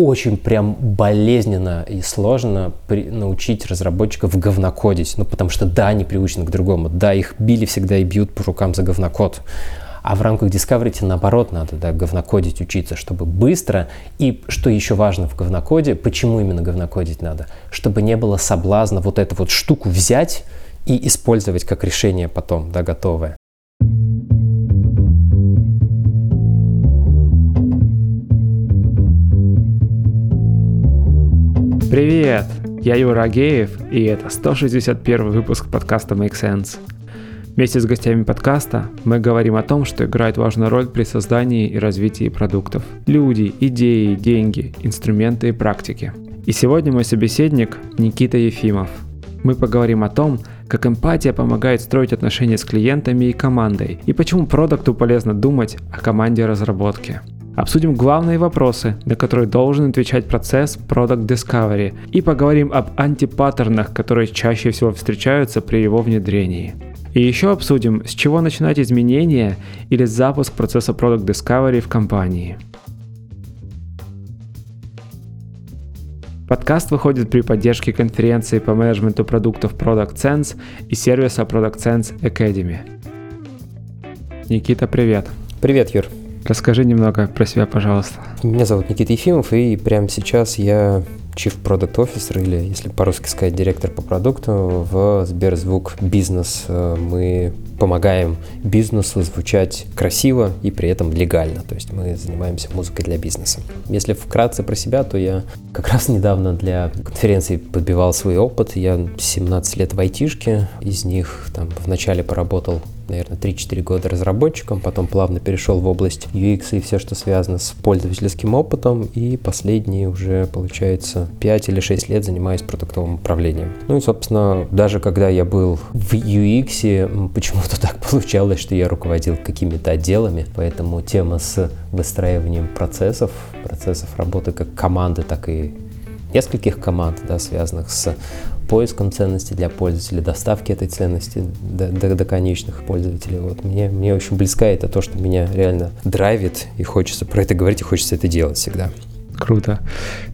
очень прям болезненно и сложно при, научить разработчиков говнокодить. Ну, потому что да, они привычны к другому. Да, их били всегда и бьют по рукам за говнокод. А в рамках Discovery наоборот надо да, говнокодить учиться, чтобы быстро. И что еще важно в говнокоде, почему именно говнокодить надо? Чтобы не было соблазна вот эту вот штуку взять и использовать как решение потом, да, готовое. Привет! Я Юра Агеев, и это 161 выпуск подкаста Make Sense. Вместе с гостями подкаста мы говорим о том, что играет важную роль при создании и развитии продуктов. Люди, идеи, деньги, инструменты и практики. И сегодня мой собеседник Никита Ефимов. Мы поговорим о том, как эмпатия помогает строить отношения с клиентами и командой, и почему продукту полезно думать о команде разработки. Обсудим главные вопросы, на которые должен отвечать процесс Product Discovery, и поговорим об антипаттернах, которые чаще всего встречаются при его внедрении. И еще обсудим, с чего начинать изменения или запуск процесса Product Discovery в компании. Подкаст выходит при поддержке конференции по менеджменту продуктов Product Sense и сервиса Product Sense Academy. Никита, привет. Привет, Юр. Расскажи немного про себя, пожалуйста. Меня зовут Никита Ефимов, и прямо сейчас я Chief Product Officer, или, если по-русски сказать, директор по продукту в Сберзвук Бизнес. Мы помогаем бизнесу звучать красиво и при этом легально. То есть мы занимаемся музыкой для бизнеса. Если вкратце про себя, то я как раз недавно для конференции подбивал свой опыт. Я 17 лет в айтишке, из них там вначале поработал наверное, 3-4 года разработчиком, потом плавно перешел в область UX и все, что связано с пользовательским опытом, и последние уже, получается, 5 или 6 лет занимаюсь продуктовым управлением. Ну и, собственно, даже когда я был в UX, почему что так получалось, что я руководил какими-то отделами, поэтому тема с выстраиванием процессов, процессов работы как команды, так и нескольких команд, да, связанных с поиском ценности для пользователя, доставки этой ценности до, до, до конечных пользователей. Вот мне, мне очень близко это то, что меня реально драйвит, и хочется про это говорить, и хочется это делать всегда. Круто.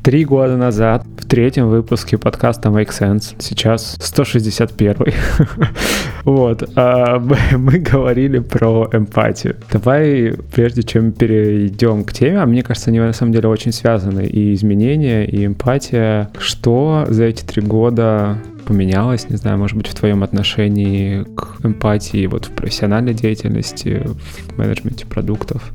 Три года назад в третьем выпуске подкаста Make Sense, сейчас 161 Вот, а мы, мы говорили про эмпатию. Давай, прежде чем перейдем к теме, а мне кажется, они на самом деле очень связаны, и изменения, и эмпатия. Что за эти три года поменялось, не знаю, может быть, в твоем отношении к эмпатии вот в профессиональной деятельности, в менеджменте продуктов?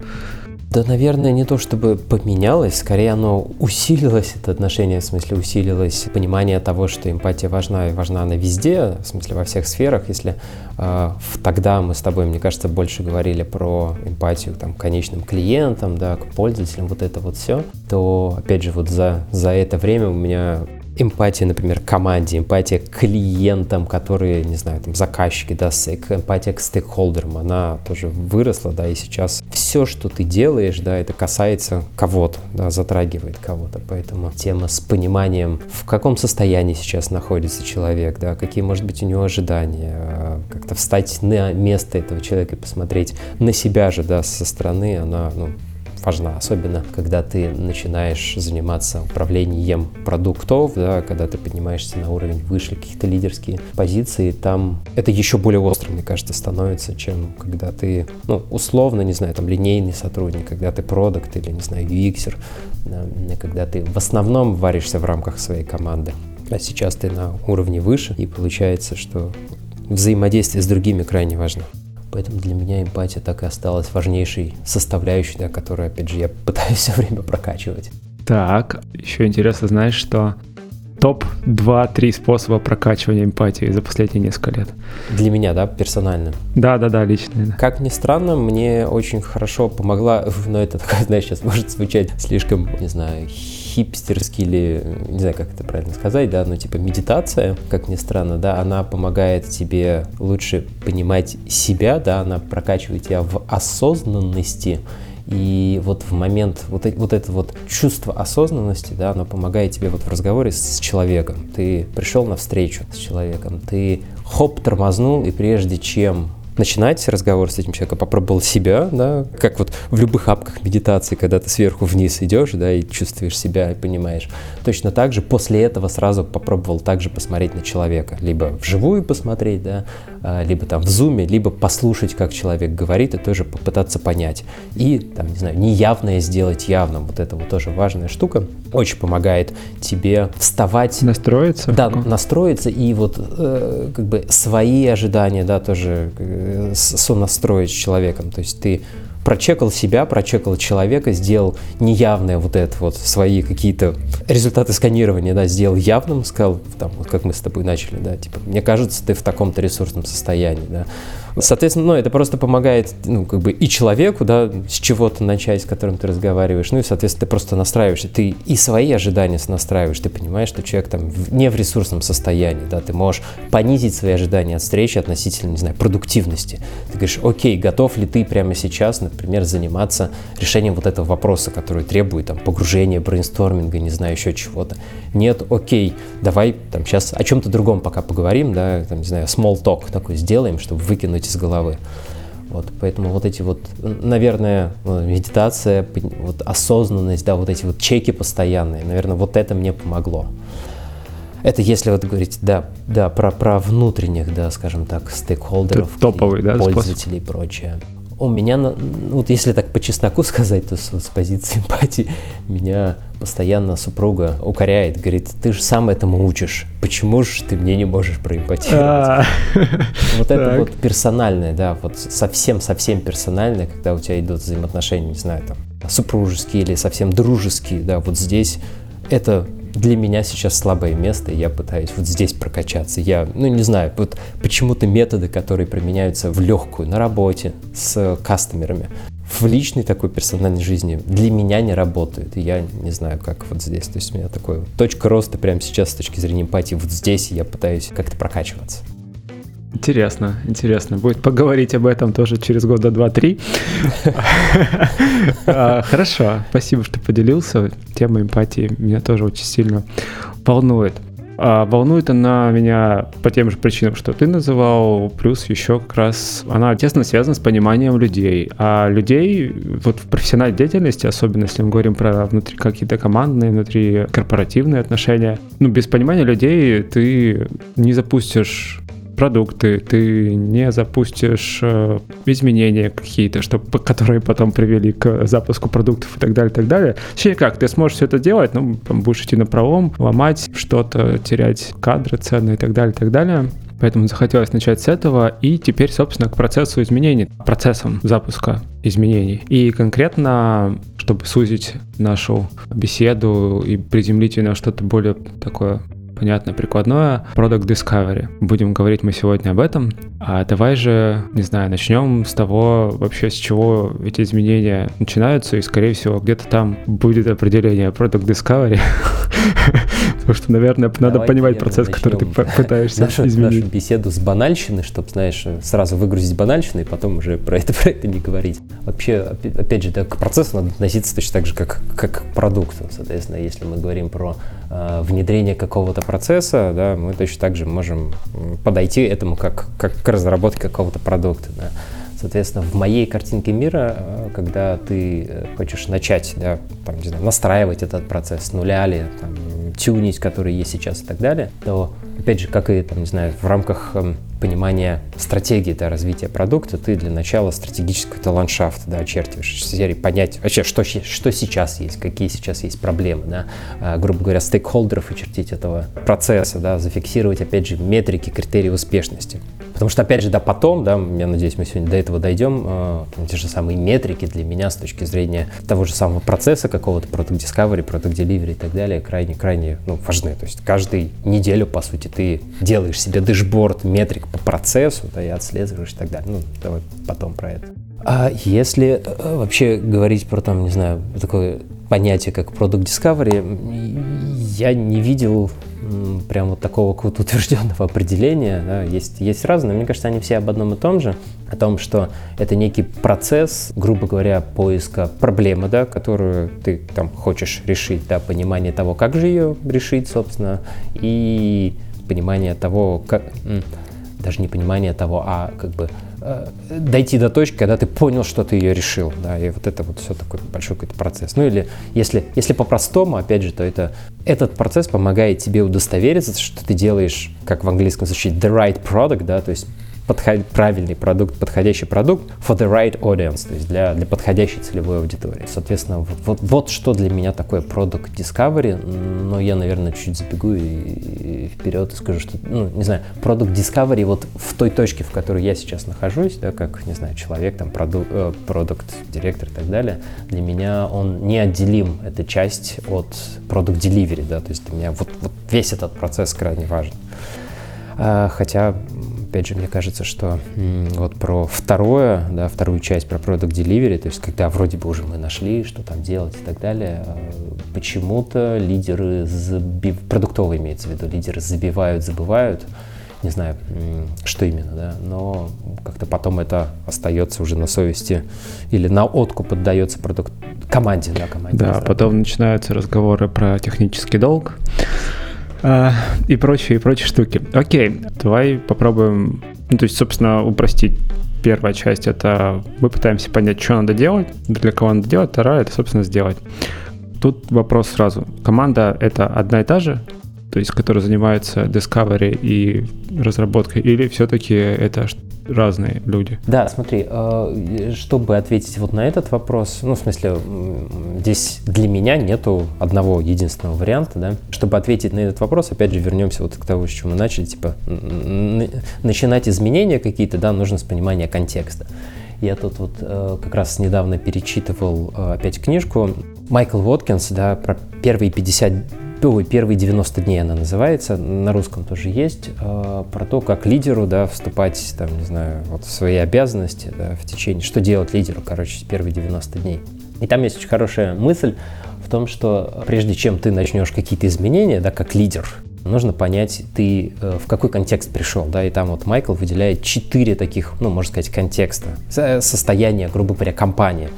Да, наверное, не то чтобы поменялось, скорее оно усилилось, это отношение, в смысле усилилось понимание того, что эмпатия важна, и важна она везде, в смысле во всех сферах. Если э, тогда мы с тобой, мне кажется, больше говорили про эмпатию там, к конечным клиентам, да, к пользователям, вот это вот все, то, опять же, вот за, за это время у меня эмпатия, например, команде, эмпатия к клиентам, которые, не знаю, там, заказчики, да, эмпатия к стейкхолдерам, она тоже выросла, да, и сейчас все, что ты делаешь, да, это касается кого-то, да, затрагивает кого-то, поэтому тема с пониманием, в каком состоянии сейчас находится человек, да, какие, может быть, у него ожидания, а, как-то встать на место этого человека и посмотреть на себя же, да, со стороны, она, ну, важна, особенно когда ты начинаешь заниматься управлением продуктов, да, когда ты поднимаешься на уровень выше каких-то лидерские позиции, там это еще более остро, мне кажется, становится, чем когда ты, ну, условно, не знаю, там, линейный сотрудник, когда ты продукт или, не знаю, UXер, да, когда ты в основном варишься в рамках своей команды. А сейчас ты на уровне выше, и получается, что взаимодействие с другими крайне важно. Поэтому для меня эмпатия так и осталась важнейшей составляющей, да, которую, опять же, я пытаюсь все время прокачивать. Так, еще интересно, знаешь, что топ 2-3 способа прокачивания эмпатии за последние несколько лет. Для меня, да, персонально? Да, да, да, лично. Да. Как ни странно, мне очень хорошо помогла, но это, знаешь, сейчас может звучать слишком, не знаю, хипстерский или, не знаю, как это правильно сказать, да, но типа медитация, как ни странно, да, она помогает тебе лучше понимать себя, да, она прокачивает тебя в осознанности, и вот в момент, вот, вот это вот чувство осознанности, да, оно помогает тебе вот в разговоре с человеком. Ты пришел на встречу с человеком, ты хоп, тормознул, и прежде чем начинать разговор с этим человеком, попробовал себя, да, как вот в любых апках медитации, когда ты сверху вниз идешь, да, и чувствуешь себя, и понимаешь. Точно так же после этого сразу попробовал также посмотреть на человека, либо вживую посмотреть, да, либо там в зуме, либо послушать, как человек говорит, и тоже попытаться понять. И, там, не знаю, неявное сделать явным, вот это вот тоже важная штука, очень помогает тебе вставать. Настроиться? Да, настроиться и вот э, как бы свои ожидания, да, тоже э, сонастроить с человеком. То есть ты прочекал себя, прочекал человека, сделал неявное вот это вот, свои какие-то результаты сканирования, да, сделал явным, сказал, там, вот как мы с тобой начали, да, типа, мне кажется, ты в таком-то ресурсном состоянии, да, Соответственно, ну, это просто помогает, ну, как бы и человеку, да, с чего-то начать, с которым ты разговариваешь, ну, и, соответственно, ты просто настраиваешься, ты и свои ожидания настраиваешь, ты понимаешь, что человек там не в ресурсном состоянии, да, ты можешь понизить свои ожидания от встречи относительно, не знаю, продуктивности. Ты говоришь, окей, готов ли ты прямо сейчас, например, заниматься решением вот этого вопроса, который требует там погружения, брейнсторминга, не знаю, еще чего-то. Нет, окей, давай там сейчас о чем-то другом пока поговорим, да, там, не знаю, small talk такой сделаем, чтобы выкинуть из головы. Вот, поэтому вот эти вот, наверное, ну, медитация, вот осознанность, да, вот эти вот чеки постоянные, наверное, вот это мне помогло. Это если вот говорить, да, да, про, про внутренних, да, скажем так, стейкхолдеров, топовый, да, пользователей и прочее у меня, вот если так по чесноку сказать, то с, с позиции эмпатии меня постоянно супруга укоряет, говорит, ты же сам этому учишь, почему же ты мне не можешь проэмпатировать? А. Вот это вот персональное, да, вот совсем-совсем персональное, когда у тебя идут взаимоотношения, не знаю, там, супружеские или совсем дружеские, да, вот здесь это для меня сейчас слабое место, и я пытаюсь вот здесь прокачаться. Я, ну, не знаю, вот почему-то методы, которые применяются в легкую, на работе, с кастомерами, в личной такой персональной жизни для меня не работают. И я не знаю, как вот здесь. То есть у меня такой точка роста прямо сейчас с точки зрения эмпатии вот здесь, я пытаюсь как-то прокачиваться. Интересно, интересно. Будет поговорить об этом тоже через года два-три. А, хорошо, спасибо, что поделился. Тема эмпатии меня тоже очень сильно волнует. А волнует она меня по тем же причинам, что ты называл, плюс еще как раз она тесно связана с пониманием людей. А людей вот в профессиональной деятельности, особенно если мы говорим про внутри какие-то командные, внутри корпоративные отношения, ну без понимания людей ты не запустишь продукты, ты не запустишь э, изменения какие-то, чтобы, которые потом привели к запуску продуктов и так далее, и так далее. Точнее как, ты сможешь все это делать, ну, там, будешь идти на пролом, ломать что-то, терять кадры, цены и так далее, и так далее. Поэтому захотелось начать с этого и теперь, собственно, к процессу изменений, процессам запуска изменений. И конкретно, чтобы сузить нашу беседу и приземлить ее на что-то более такое понятно, прикладное. Product Discovery. Будем говорить мы сегодня об этом. А давай же, не знаю, начнем с того вообще, с чего эти изменения начинаются, и, скорее всего, где-то там будет определение Product Discovery. Потому что, наверное, надо понимать процесс, который ты пытаешься изменить. Нашу беседу с банальщины, чтобы, знаешь, сразу выгрузить банальщину, и потом уже про это, про это не говорить. Вообще, опять же, к процессу надо относиться точно так же, как, как к продукту. Соответственно, если мы говорим про э, внедрение какого-то процесса, да, мы точно так же можем подойти этому как, как к разработке какого-то продукта. Да. Соответственно, в моей картинке мира, э, когда ты э, хочешь начать, да, там, не знаю, настраивать этот процесс с нуля или там, тюнить, который есть сейчас и так далее, то, опять же, как и, там, не знаю, в рамках эм, понимания стратегии да, развития продукта, ты для начала стратегический какой-то ландшафт да, очерчиваешь, серии понять вообще, что, что сейчас есть, какие сейчас есть проблемы, да, а, грубо говоря, стейкхолдеров очертить этого процесса, да, зафиксировать, опять же, метрики, критерии успешности. Потому что, опять же, да, потом, да, я надеюсь, мы сегодня до этого дойдем, э, те же самые метрики для меня с точки зрения того же самого процесса какого-то, Product Discovery, Product Delivery и так далее, крайне-крайне ну, важны. То есть каждую неделю, по сути, ты делаешь себе дэшборд метрик по процессу, да, и отслеживаешь и так далее. Ну, давай потом про это. А если э, вообще говорить про там, не знаю, такое понятие, как Product Discovery, я не видел прям вот такого какого-то утвержденного определения. Да. Есть, есть разные, мне кажется, они все об одном и том же, о том, что это некий процесс, грубо говоря, поиска проблемы, да, которую ты там хочешь решить, да, понимание того, как же ее решить, собственно, и понимание того, как, даже не понимание того, а как бы э, дойти до точки, когда ты понял, что ты ее решил, да, и вот это вот все такой большой какой-то процесс. Ну или если, если по-простому, опять же, то это, этот процесс помогает тебе удостовериться, что ты делаешь, как в английском звучит, the right product, да, то есть подход, правильный продукт, подходящий продукт for the right audience, то есть для, для подходящей целевой аудитории. Соответственно, вот, вот, что для меня такое product discovery, но я, наверное, чуть забегу и, и вперед и скажу, что, ну, не знаю, product discovery вот в той точке, в которой я сейчас нахожусь, да, как, не знаю, человек, там, продукт, э, директор и так далее, для меня он неотделим, эта часть от product delivery, да, то есть для меня вот, вот весь этот процесс крайне важен. А, хотя опять же, мне кажется, что вот про второе, да, вторую часть про Product Delivery, то есть когда вроде бы уже мы нашли, что там делать и так далее, э, почему-то лидеры, забив... продуктовые имеется в виду, лидеры забивают, забывают, не знаю, что именно, да, но как-то потом это остается уже на совести или на откуп поддается продукт команде, да, команде. Да, потом начинаются разговоры про технический долг, а, и прочие, и прочие штуки. Окей, давай попробуем, ну, то есть, собственно, упростить. Первая часть — это мы пытаемся понять, что надо делать, для кого надо делать, вторая — это, собственно, сделать. Тут вопрос сразу. Команда — это одна и та же, то есть, которая занимается discovery и разработкой, или все-таки это разные люди. Да, смотри, э, чтобы ответить вот на этот вопрос, ну, в смысле, здесь для меня нету одного единственного варианта, да. Чтобы ответить на этот вопрос, опять же, вернемся вот к тому, с чего мы начали, типа, начинать изменения какие-то, да, нужно с понимания контекста. Я тут вот э, как раз недавно перечитывал э, опять книжку Майкл Воткинс, да, про первые 50 Ой, первые 90 дней она называется, на русском тоже есть, э, про то, как лидеру, да, вступать, там, не знаю, вот в свои обязанности, да, в течение, что делать лидеру, короче, первые 90 дней. И там есть очень хорошая мысль в том, что прежде чем ты начнешь какие-то изменения, да, как лидер, нужно понять, ты э, в какой контекст пришел, да, и там вот Майкл выделяет четыре таких, ну, можно сказать, контекста, состояния, грубо говоря, компании.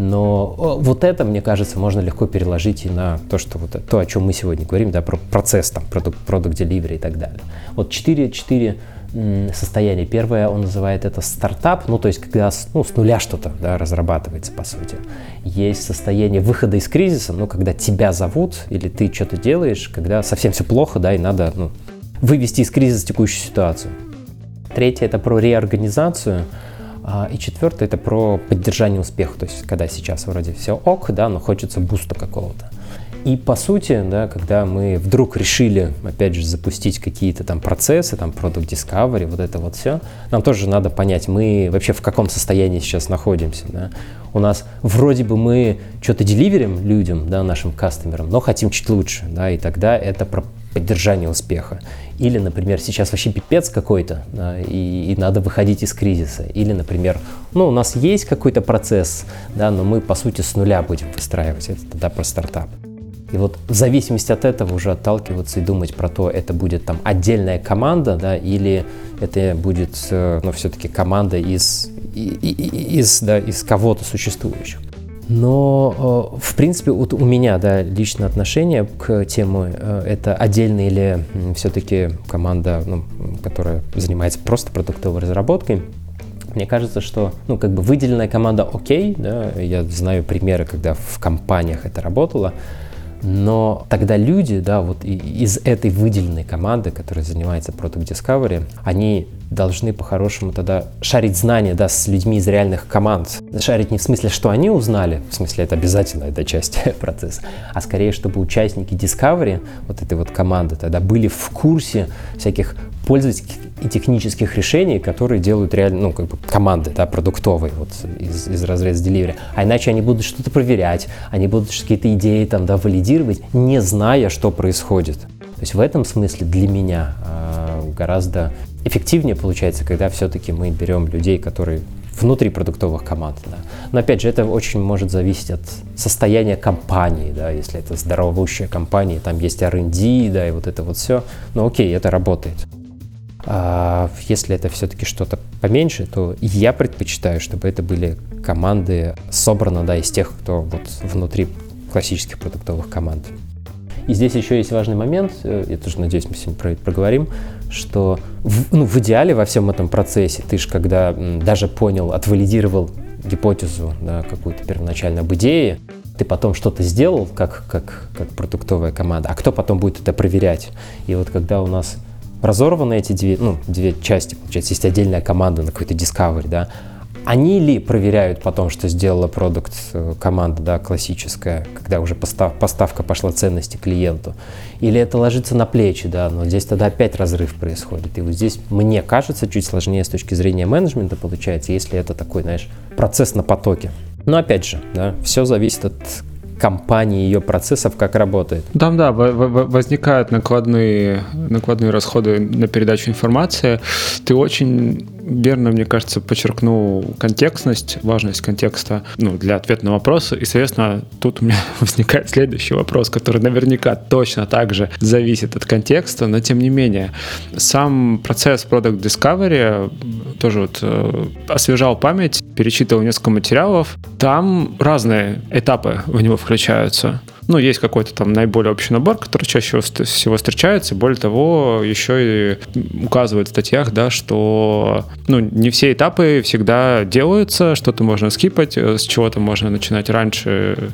Но вот это, мне кажется, можно легко переложить и на то, что вот то, о чем мы сегодня говорим, да, про процесс, там, продукт, продукт delivery и так далее. Вот четыре, четыре состояния. Первое, он называет это стартап, ну, то есть, когда ну, с нуля что-то да, разрабатывается, по сути. Есть состояние выхода из кризиса, ну, когда тебя зовут или ты что-то делаешь, когда совсем все плохо, да, и надо ну, вывести из кризиса текущую ситуацию. Третье, это про реорганизацию, и четвертое это про поддержание успеха, то есть когда сейчас вроде все ок, да, но хочется буста какого-то. И по сути, да, когда мы вдруг решили, опять же, запустить какие-то там процессы, там Product Discovery, вот это вот все, нам тоже надо понять, мы вообще в каком состоянии сейчас находимся. Да? У нас вроде бы мы что-то деливерим людям, да, нашим кастомерам, но хотим чуть лучше, да, и тогда это про поддержание успеха. Или, например, сейчас вообще пипец какой-то, да, и, и надо выходить из кризиса. Или, например, ну, у нас есть какой-то процесс, да, но мы, по сути, с нуля будем выстраивать. Это тогда про стартап. И вот в зависимости от этого уже отталкиваться и думать про то, это будет там отдельная команда, да, или это будет, э, ну, все-таки команда из, из, да, из кого-то существующих. Но, э, в принципе, вот у меня, да, личное отношение к теме, э, это отдельная или все-таки команда, ну, которая занимается просто продуктовой разработкой. Мне кажется, что, ну, как бы выделенная команда окей, да, я знаю примеры, когда в компаниях это работало, но тогда люди, да, вот из этой выделенной команды, которая занимается Product Discovery, они должны по-хорошему тогда шарить знания, да, с людьми из реальных команд. Шарить не в смысле, что они узнали, в смысле это обязательно, это часть процесса, а скорее, чтобы участники Discovery, вот этой вот команды, тогда были в курсе всяких пользовательских и технических решений, которые делают реально, ну, как бы команды, да, продуктовые, вот из, из разреза delivery. А иначе они будут что-то проверять, они будут какие-то идеи там, да, валидировать, не зная, что происходит. То есть в этом смысле для меня э, гораздо эффективнее получается, когда все-таки мы берем людей, которые внутри продуктовых команд. Да. Но опять же, это очень может зависеть от состояния компании, да, если это здоровущая компания, там есть R&D, да, и вот это вот все. Ну окей, это работает. А если это все-таки что-то поменьше, то я предпочитаю, чтобы это были команды собраны да, из тех, кто вот внутри классических продуктовых команд. И здесь еще есть важный момент, э, я тоже надеюсь, мы сегодня про это проговорим, что в, ну, в идеале во всем этом процессе ты же когда даже понял, отвалидировал гипотезу да, какую-то первоначально об идее, ты потом что-то сделал как, как, как продуктовая команда, а кто потом будет это проверять? И вот когда у нас разорваны эти две, ну, две части, получается, есть отдельная команда на какой-то Discovery, да, они ли проверяют потом, что сделала продукт э, команда, да, классическая, когда уже постав, поставка пошла ценности клиенту? Или это ложится на плечи, да, но здесь тогда опять разрыв происходит. И вот здесь, мне кажется, чуть сложнее с точки зрения менеджмента получается, если это такой, знаешь, процесс на потоке. Но опять же, да, все зависит от компании, ее процессов, как работает. Там, да, возникают накладные, накладные расходы на передачу информации. Ты очень верно, мне кажется, подчеркнул контекстность, важность контекста ну, для ответа на вопросы. И, соответственно, тут у меня возникает следующий вопрос, который наверняка точно так же зависит от контекста, но тем не менее. Сам процесс Product Discovery тоже вот э, освежал память, перечитывал несколько материалов. Там разные этапы в него включаются ну, есть какой-то там наиболее общий набор, который чаще всего встречается. Более того, еще и указывает в статьях, да, что ну, не все этапы всегда делаются, что-то можно скипать, э, с чего-то можно начинать раньше,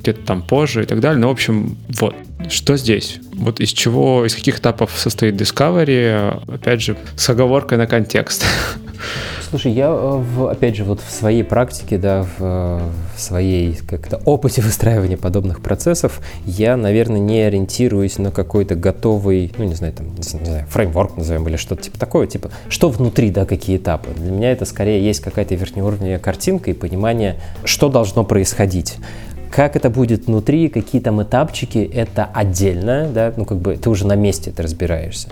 где-то там позже и так далее. Ну, в общем, вот. Что здесь? Вот из чего, из каких этапов состоит Discovery? Опять же, с оговоркой на контекст. Слушай, я, э, в, опять же, вот в своей практике, да, в, в своей как-то опыте выстраивания подобных процессов, я, наверное, не ориентируюсь на какой-то готовый, ну, не знаю, там, не знаю, фреймворк назовем или что-то типа такое, типа, что внутри, да, какие этапы. Для меня это скорее есть какая-то верхнеуровневая картинка и понимание, что должно происходить. Как это будет внутри, какие там этапчики, это отдельно, да, ну, как бы ты уже на месте это разбираешься.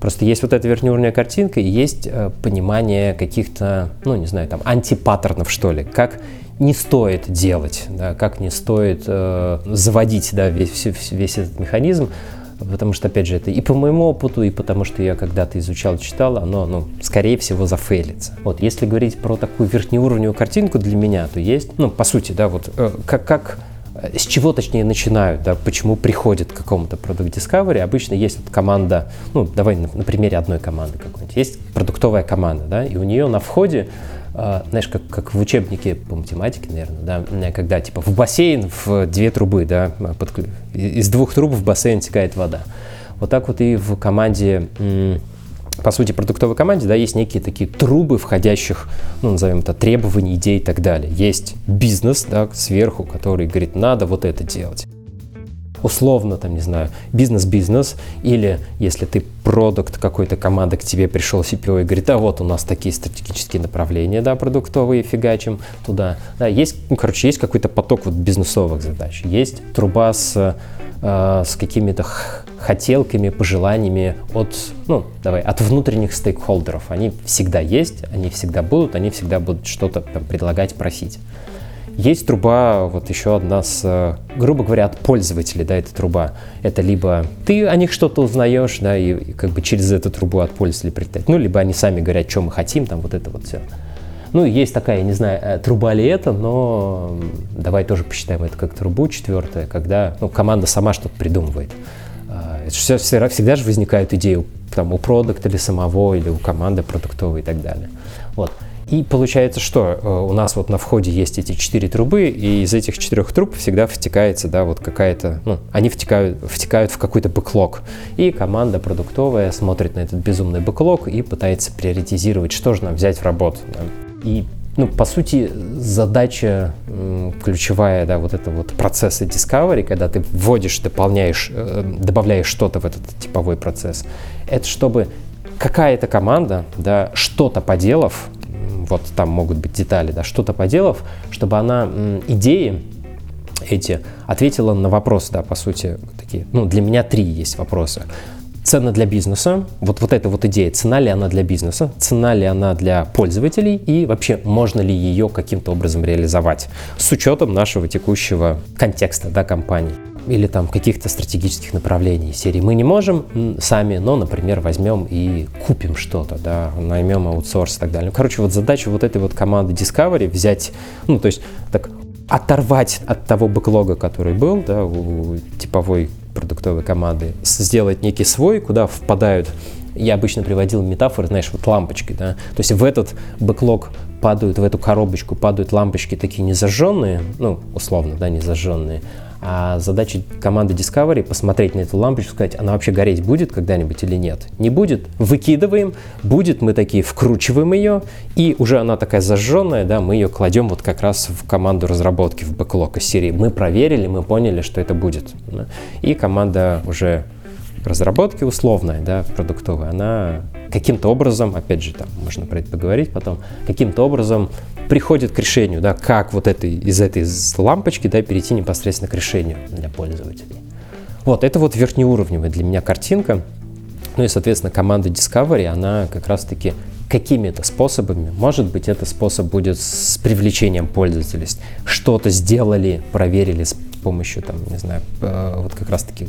Просто есть вот эта верхнеуровневая картинка и есть э, понимание каких-то, ну, не знаю, там, антипаттернов, что ли, как не стоит делать, да, как не стоит э, заводить да, весь, весь этот механизм, потому что, опять же, это и по моему опыту, и потому что я когда-то изучал, читал, оно, ну, скорее всего, зафейлится. Вот, если говорить про такую верхнеуровневую картинку для меня, то есть, ну, по сути, да, вот, э, как, как с чего, точнее, начинают, да, почему приходят к какому-то Product Discovery. Обычно есть вот команда, ну, давай на, на примере одной команды какой-нибудь. Есть продуктовая команда, да, и у нее на входе, э, знаешь, как, как в учебнике по математике, наверное, да, когда, типа, в бассейн в две трубы, да, под, из двух труб в бассейн текает вода. Вот так вот и в команде по сути, продуктовой команде, да, есть некие такие трубы входящих, ну, назовем это, требований, идей и так далее. Есть бизнес, да, сверху, который говорит, надо вот это делать. Условно, там, не знаю, бизнес-бизнес, или если ты продукт какой-то команды, к тебе пришел CPO и говорит, а вот у нас такие стратегические направления, да, продуктовые, фигачим туда. Да, есть, ну, короче, есть какой-то поток вот бизнесовых задач. Есть труба с, э, с какими-то хотелками, пожеланиями от, ну, давай, от внутренних стейкхолдеров. Они всегда есть, они всегда будут, они всегда будут что-то предлагать, просить. Есть труба, вот еще одна с, грубо говоря, от пользователей, да, эта труба. Это либо ты о них что-то узнаешь, да, и, и как бы через эту трубу от пользователей прилетать, ну, либо они сами говорят, что мы хотим, там, вот это вот все. Ну, есть такая, не знаю, э, труба ли это, но давай тоже посчитаем это как трубу четвертая, когда ну, команда сама что-то придумывает. Это все, всегда, всегда же возникают идеи там, у продукта или самого, или у команды продуктовой и так далее. Вот. И получается, что э, у нас вот на входе есть эти четыре трубы, и из этих четырех труб всегда втекается, да, вот какая-то, ну, они втекают, втекают в какой-то бэклог. И команда продуктовая смотрит на этот безумный бэклог и пытается приоритизировать, что же нам взять в работу. Да. И ну, по сути, задача ключевая, да, вот это вот процесса discovery, когда ты вводишь, дополняешь, э, добавляешь что-то в этот типовой процесс, это чтобы какая-то команда, да, что-то поделав, вот там могут быть детали, да, что-то поделав, чтобы она идеи эти ответила на вопросы, да, по сути, такие, ну, для меня три есть вопросы цена для бизнеса, вот, вот эта вот идея, цена ли она для бизнеса, цена ли она для пользователей и вообще можно ли ее каким-то образом реализовать с учетом нашего текущего контекста да, компании или там каких-то стратегических направлений серии. Мы не можем сами, но, например, возьмем и купим что-то, да, наймем аутсорс и так далее. Короче, вот задача вот этой вот команды Discovery взять, ну, то есть так оторвать от того бэклога, который был, да, у типовой продуктовой команды, сделать некий свой, куда впадают я обычно приводил метафоры, знаешь, вот лампочки, да, то есть в этот бэклог падают, в эту коробочку падают лампочки такие незажженные, ну, условно, да, незажженные, а задача команды Discovery посмотреть на эту лампочку, сказать, она вообще гореть будет когда-нибудь или нет. Не будет, выкидываем, будет, мы такие вкручиваем ее, и уже она такая зажженная, да, мы ее кладем вот как раз в команду разработки, в бэклог из серии. Мы проверили, мы поняли, что это будет. Да? И команда уже разработки условная, да, продуктовая, она каким-то образом, опять же, там можно про это поговорить потом, каким-то образом приходит к решению, да, как вот этой, из этой лампочки да, перейти непосредственно к решению для пользователей. Вот, это вот верхнеуровневая для меня картинка. Ну и, соответственно, команда Discovery, она как раз-таки какими-то способами, может быть, это способ будет с привлечением пользователей, что-то сделали, проверили с помощью, там, не знаю, вот как раз-таки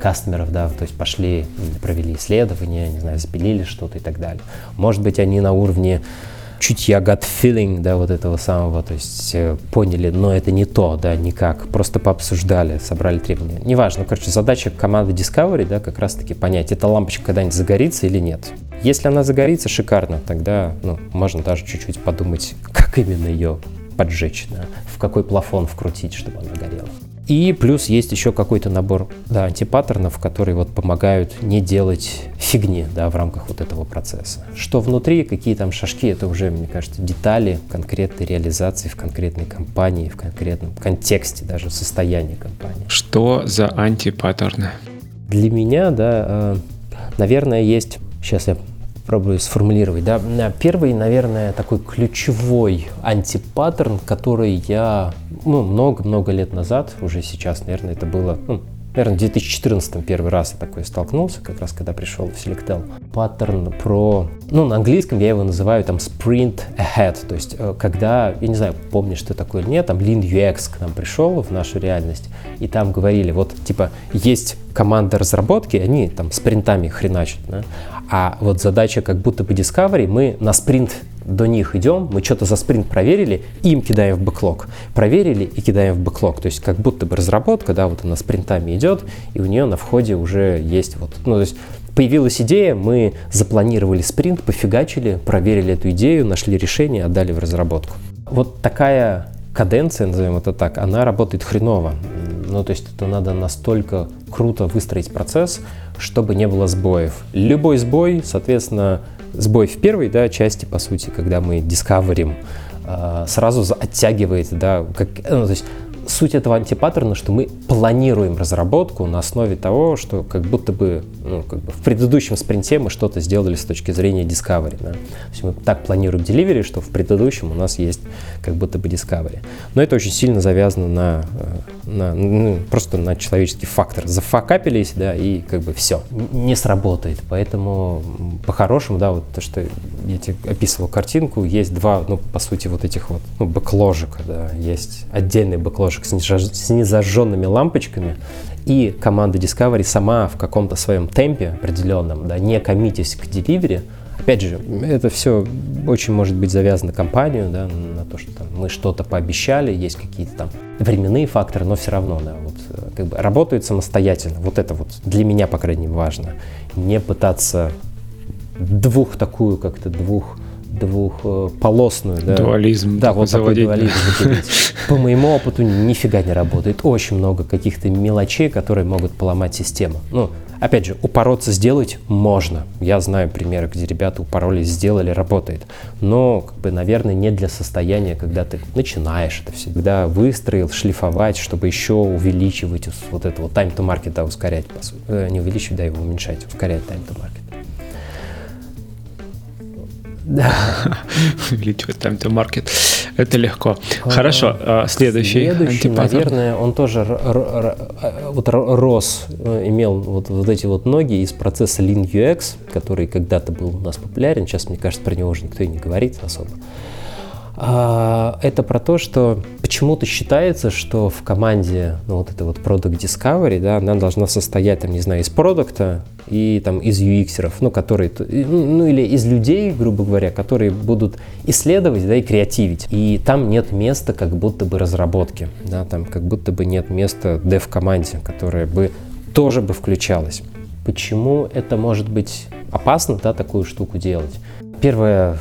кастомеров, да, то есть пошли, провели исследования, не знаю, запилили что-то и так далее. Может быть, они на уровне чутья gut feeling, да, вот этого самого, то есть э, поняли, но это не то, да, никак, просто пообсуждали, собрали требования. Неважно, короче, задача команды Discovery, да, как раз-таки понять, эта лампочка когда-нибудь загорится или нет. Если она загорится, шикарно, тогда, ну, можно даже чуть-чуть подумать, как именно ее поджечь, да, в какой плафон вкрутить, чтобы она горела. И плюс есть еще какой-то набор да, антипаттернов, которые вот помогают не делать фигни да, в рамках вот этого процесса. Что внутри, какие там шажки, это уже, мне кажется, детали конкретной реализации в конкретной компании, в конкретном контексте даже состояния компании. Что за антипаттерны? Для меня, да, э, наверное, есть... Сейчас я пробую сформулировать. Да? Первый, наверное, такой ключевой антипаттерн, который я ну, много-много лет назад, уже сейчас, наверное, это было, ну, наверное, в 2014 первый раз я такой столкнулся, как раз когда пришел в Selectel. Паттерн про, ну, на английском я его называю там sprint ahead, то есть э, когда, я не знаю, помнишь что такое или нет, там Lean UX к нам пришел в нашу реальность, и там говорили, вот, типа, есть команда разработки, они там спринтами хреначат, да? А вот задача как будто бы Discovery, мы на спринт до них идем, мы что-то за спринт проверили, им кидаем в бэклог. Проверили и кидаем в бэклог. То есть как будто бы разработка, да, вот она спринтами идет, и у нее на входе уже есть вот, ну, то есть появилась идея, мы запланировали спринт, пофигачили, проверили эту идею, нашли решение, отдали в разработку. Вот такая каденция, назовем это так, она работает хреново. Ну, то есть это надо настолько круто выстроить процесс, чтобы не было сбоев. Любой сбой, соответственно, сбой в первой да, части, по сути, когда мы дискаверим, а, сразу оттягивает, да, как, ну, то есть суть этого антипаттерна, что мы планируем разработку на основе того, что как будто бы, ну, как бы в предыдущем спринте мы что-то сделали с точки зрения discovery. Да? То есть мы так планируем delivery, что в предыдущем у нас есть как будто бы discovery. Но это очень сильно завязано на, э, на ну, просто на человеческий фактор. Зафакапились, да, и как бы все, не сработает. Поэтому по-хорошему, да, вот то, что я тебе описывал картинку, есть два, ну, по сути, вот этих вот, ну, бэкложика, да, есть отдельный бэкложик окошек с незажженными лампочками, и команда Discovery сама в каком-то своем темпе определенном, да, не коммитясь к деливере, опять же, это все очень может быть завязано компанию, да, на то, что там, мы что-то пообещали, есть какие-то там временные факторы, но все равно, да, вот, э, как бы работают самостоятельно. Вот это вот для меня, по крайней мере, важно. Не пытаться двух такую как-то двух двухполосную. Да, дуализм. Да, вот такой дуализм. По моему опыту нифига не работает. Очень много каких-то мелочей, которые могут поломать систему. Ну, опять же, упороться сделать можно. Я знаю примеры, где ребята упоролись, сделали, работает. Но, как бы, наверное, не для состояния, когда ты начинаешь это все. Когда выстроил, шлифовать, чтобы еще увеличивать вот это вот time to market, да, ускорять, по сути. Э, не увеличивать, да, его уменьшать, ускорять time Да. Увеличивать time to market. Это легко. Хорошо, а, следующий. Следующий, наверное, он тоже вот рос, э, имел вот, вот эти вот ноги из процесса Lean UX, который когда-то был у нас популярен, сейчас, мне кажется, про него уже никто и не говорит особо. А, это про то, что почему-то считается, что в команде ну, вот это вот Product Discovery, да, она должна состоять, там, не знаю, из продукта и там из UX, ну, которые, ну, или из людей, грубо говоря, которые будут исследовать, да, и креативить. И там нет места как будто бы разработки, да, там как будто бы нет места dev команде, которая бы тоже бы включалось. Почему это может быть опасно, да, такую штуку делать? Первое,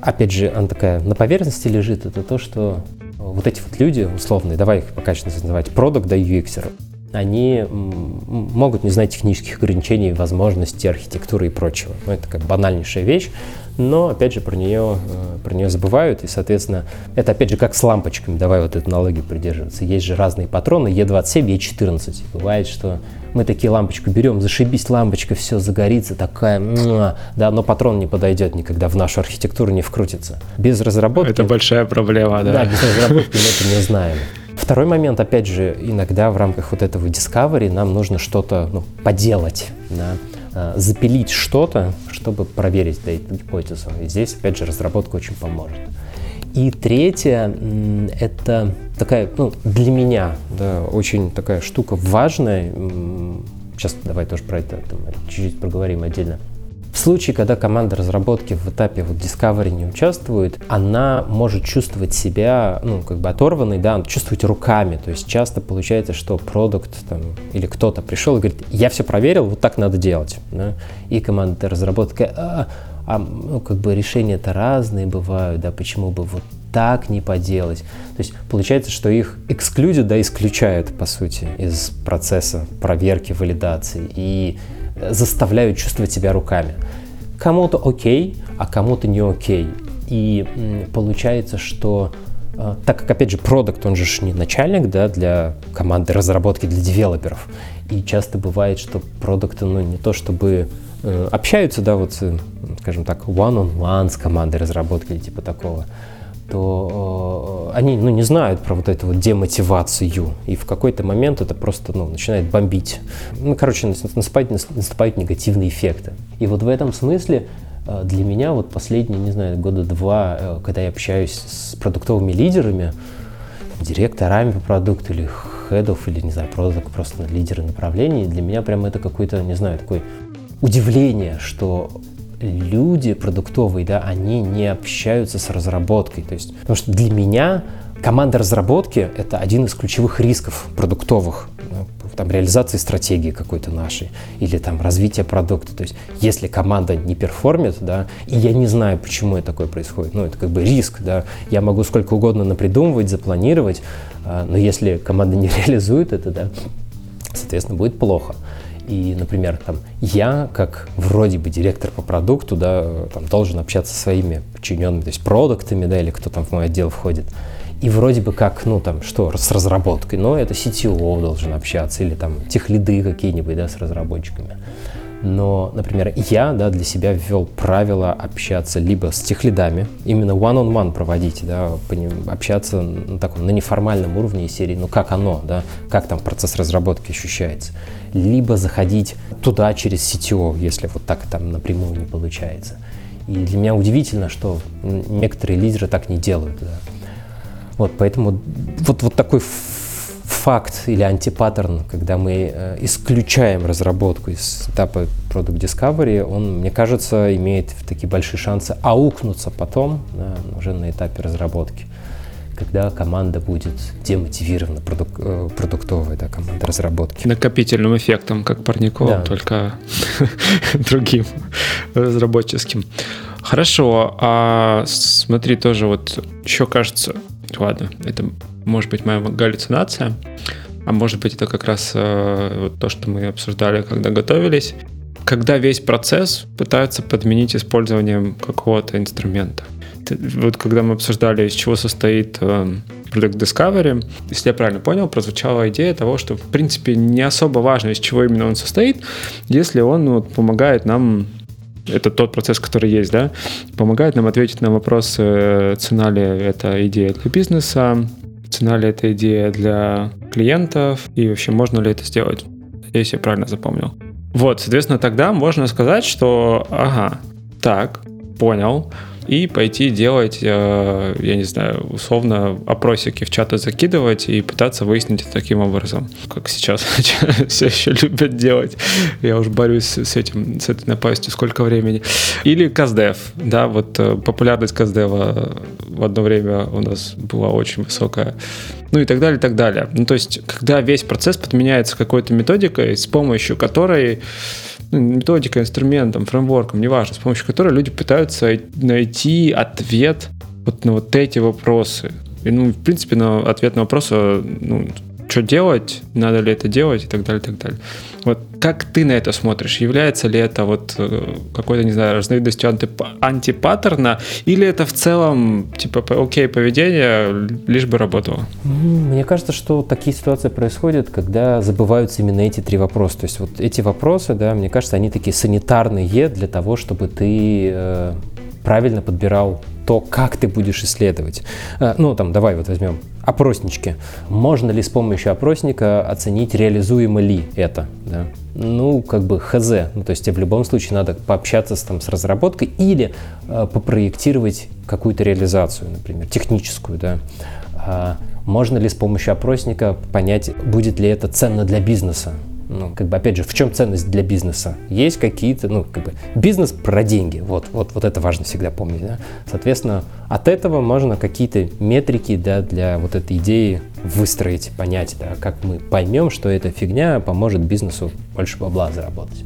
опять же, она такая на поверхности лежит, это то, что вот эти вот люди условные, давай их пока что называть продукт да UX, они могут не знать технических ограничений, возможностей, архитектуры и прочего. Ну, это как банальнейшая вещь, но, опять же, про нее, э, про нее забывают, и, соответственно, это, опять же, как с лампочками, давай вот эту аналогию придерживаться. Есть же разные патроны, Е27, Е14. Бывает, что мы такие лампочку берем, зашибись лампочка, все загорится, такая, да, но патрон не подойдет никогда в нашу архитектуру, не вкрутится. Без разработки... Это большая проблема, да. Да, без разработки мы это не знаем. Второй момент, опять же, иногда в рамках вот этого discovery нам нужно что-то ну, поделать, да, а, запилить что-то, чтобы проверить да, эту гипотезу. И здесь, опять же, разработка очень поможет. И третье, это такая, ну, для меня, да, очень такая штука важная. Сейчас давай тоже про это чуть-чуть проговорим отдельно. В случае, когда команда разработки в этапе вот Discovery не участвует, она может чувствовать себя, ну, как бы оторванной, да, чувствовать руками. То есть часто получается, что продукт там, или кто-то пришел и говорит, я все проверил, вот так надо делать. Да? И команда разработки, а, а ну, как бы решения-то разные бывают, да, почему бы вот так не поделать. То есть получается, что их эксклюдят, да, исключают, по сути, из процесса проверки, валидации и заставляют чувствовать себя руками. Кому-то окей, а кому-то не окей. И получается, что э, так как, опять же, продукт, он же не начальник да, для команды разработки, для девелоперов. И часто бывает, что продукты, ну, не то чтобы э, общаются, да, вот, э, скажем так, one-on-one -on -one с командой разработки или типа такого, то э, они ну, не знают про вот эту вот демотивацию. И в какой-то момент это просто ну, начинает бомбить. Ну, короче, наступают, наступают негативные эффекты. И вот в этом смысле э, для меня вот последние, не знаю, года два, э, когда я общаюсь с продуктовыми лидерами, директорами по продукту или хедов, или, не знаю, продукт, просто лидеры направлений, для меня прямо это какое-то, не знаю, такое удивление, что люди продуктовые, да, они не общаются с разработкой. То есть, потому что для меня команда разработки — это один из ключевых рисков продуктовых там, реализации стратегии какой-то нашей или там развития продукта. То есть если команда не перформит, да, и я не знаю, почему это такое происходит, ну, это как бы риск, да, я могу сколько угодно напридумывать, запланировать, а, но если команда не реализует это, да, соответственно, будет плохо. И, например, там, я, как вроде бы директор по продукту, да, там, должен общаться со своими подчиненными, то есть продуктами, да, или кто там в мой отдел входит. И вроде бы как, ну там, что, с разработкой, но это CTO должен общаться, или там техлиды какие-нибудь, да, с разработчиками. Но, например, я да, для себя ввел правило общаться либо с техлидами, именно one-on-one -on -one проводить, да, общаться на таком на неформальном уровне серии, ну как оно, да, как там процесс разработки ощущается, либо заходить туда через CTO, если вот так там напрямую не получается. И для меня удивительно, что некоторые лидеры так не делают. Да. Вот, поэтому вот, вот такой факт или антипаттерн, когда мы э, исключаем разработку из этапа Product Discovery, он, мне кажется, имеет такие большие шансы аукнуться потом, уже на этапе разработки когда команда будет демотивирована, продук, э, продуктовая да, команда разработки. Накопительным эффектом, как Парников, да. только другим разработческим. Хорошо, а смотри, тоже вот еще кажется, ладно, это может быть моя галлюцинация, а может быть это как раз э, вот то, что мы обсуждали, когда готовились, когда весь процесс пытаются подменить использованием какого-то инструмента. Вот когда мы обсуждали, из чего состоит э, Product Discovery, если я правильно понял, прозвучала идея того, что в принципе не особо важно, из чего именно он состоит, если он ну, помогает нам это тот процесс, который есть, да, помогает нам ответить на вопрос, э, цена ли эта идея для бизнеса, цена ли эта идея для клиентов и вообще можно ли это сделать. Надеюсь, я правильно запомнил. Вот, соответственно, тогда можно сказать, что, ага, так, понял, и пойти делать, э, я не знаю, условно опросики в чаты закидывать и пытаться выяснить таким образом, как сейчас все еще любят делать. Я уже борюсь с этим, с этой напастью сколько времени. Или Каздев, да, вот э, популярность Каздева в одно время у нас была очень высокая ну и так далее, и так далее. Ну, то есть, когда весь процесс подменяется какой-то методикой, с помощью которой ну, методика, инструментом, фреймворком, неважно, с помощью которой люди пытаются найти ответ вот на вот эти вопросы. И, ну, в принципе, на ответ на вопрос, ну, что делать, надо ли это делать и так далее, и так далее. Вот как ты на это смотришь? Является ли это вот э, какой-то, не знаю, разновидностью антип... антипаттерна, или это в целом, типа, окей, поведение, лишь бы работало? Мне кажется, что такие ситуации происходят, когда забываются именно эти три вопроса. То есть вот эти вопросы, да, мне кажется, они такие санитарные для того, чтобы ты э, правильно подбирал то, как ты будешь исследовать. Э, ну, там, давай вот возьмем опроснички. Можно ли с помощью опросника оценить, реализуемо ли это? Да? Ну, как бы хз. Ну, то есть тебе в любом случае надо пообщаться с, там, с разработкой или э, попроектировать какую-то реализацию, например, техническую. Да? А можно ли с помощью опросника понять, будет ли это ценно для бизнеса? Ну, как бы, опять же, в чем ценность для бизнеса? Есть какие-то, ну, как бы, бизнес про деньги, вот, вот, вот это важно всегда помнить, да? Соответственно, от этого можно какие-то метрики, да, для вот этой идеи выстроить, понять, да, как мы поймем, что эта фигня поможет бизнесу больше бабла заработать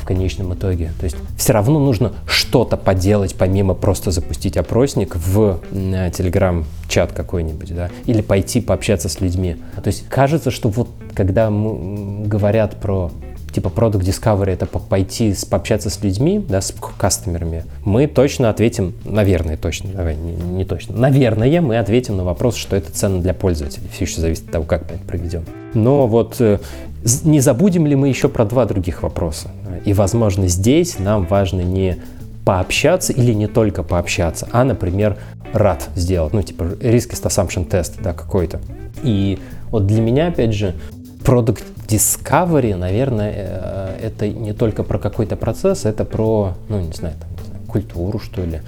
в конечном итоге. То есть все равно нужно что-то поделать, помимо просто запустить опросник в Telegram-чат какой-нибудь, да, или пойти пообщаться с людьми. То есть кажется, что вот когда говорят про типа Product Discovery это пойти пообщаться с людьми, да, с кастомерами, мы точно ответим, наверное, точно, давай, не, не точно, наверное, мы ответим на вопрос, что это ценно для пользователей. Все еще зависит от того, как мы это проведем. Но вот э, не забудем ли мы еще про два других вопроса? И, возможно, здесь нам важно не пообщаться или не только пообщаться, а, например, RAT сделать, ну, типа risk assumption test, да, какой-то. И вот для меня, опять же, Product Discovery, наверное, э, это не только про какой-то процесс, это про, ну, не знаю, там, не знаю культуру, что ли,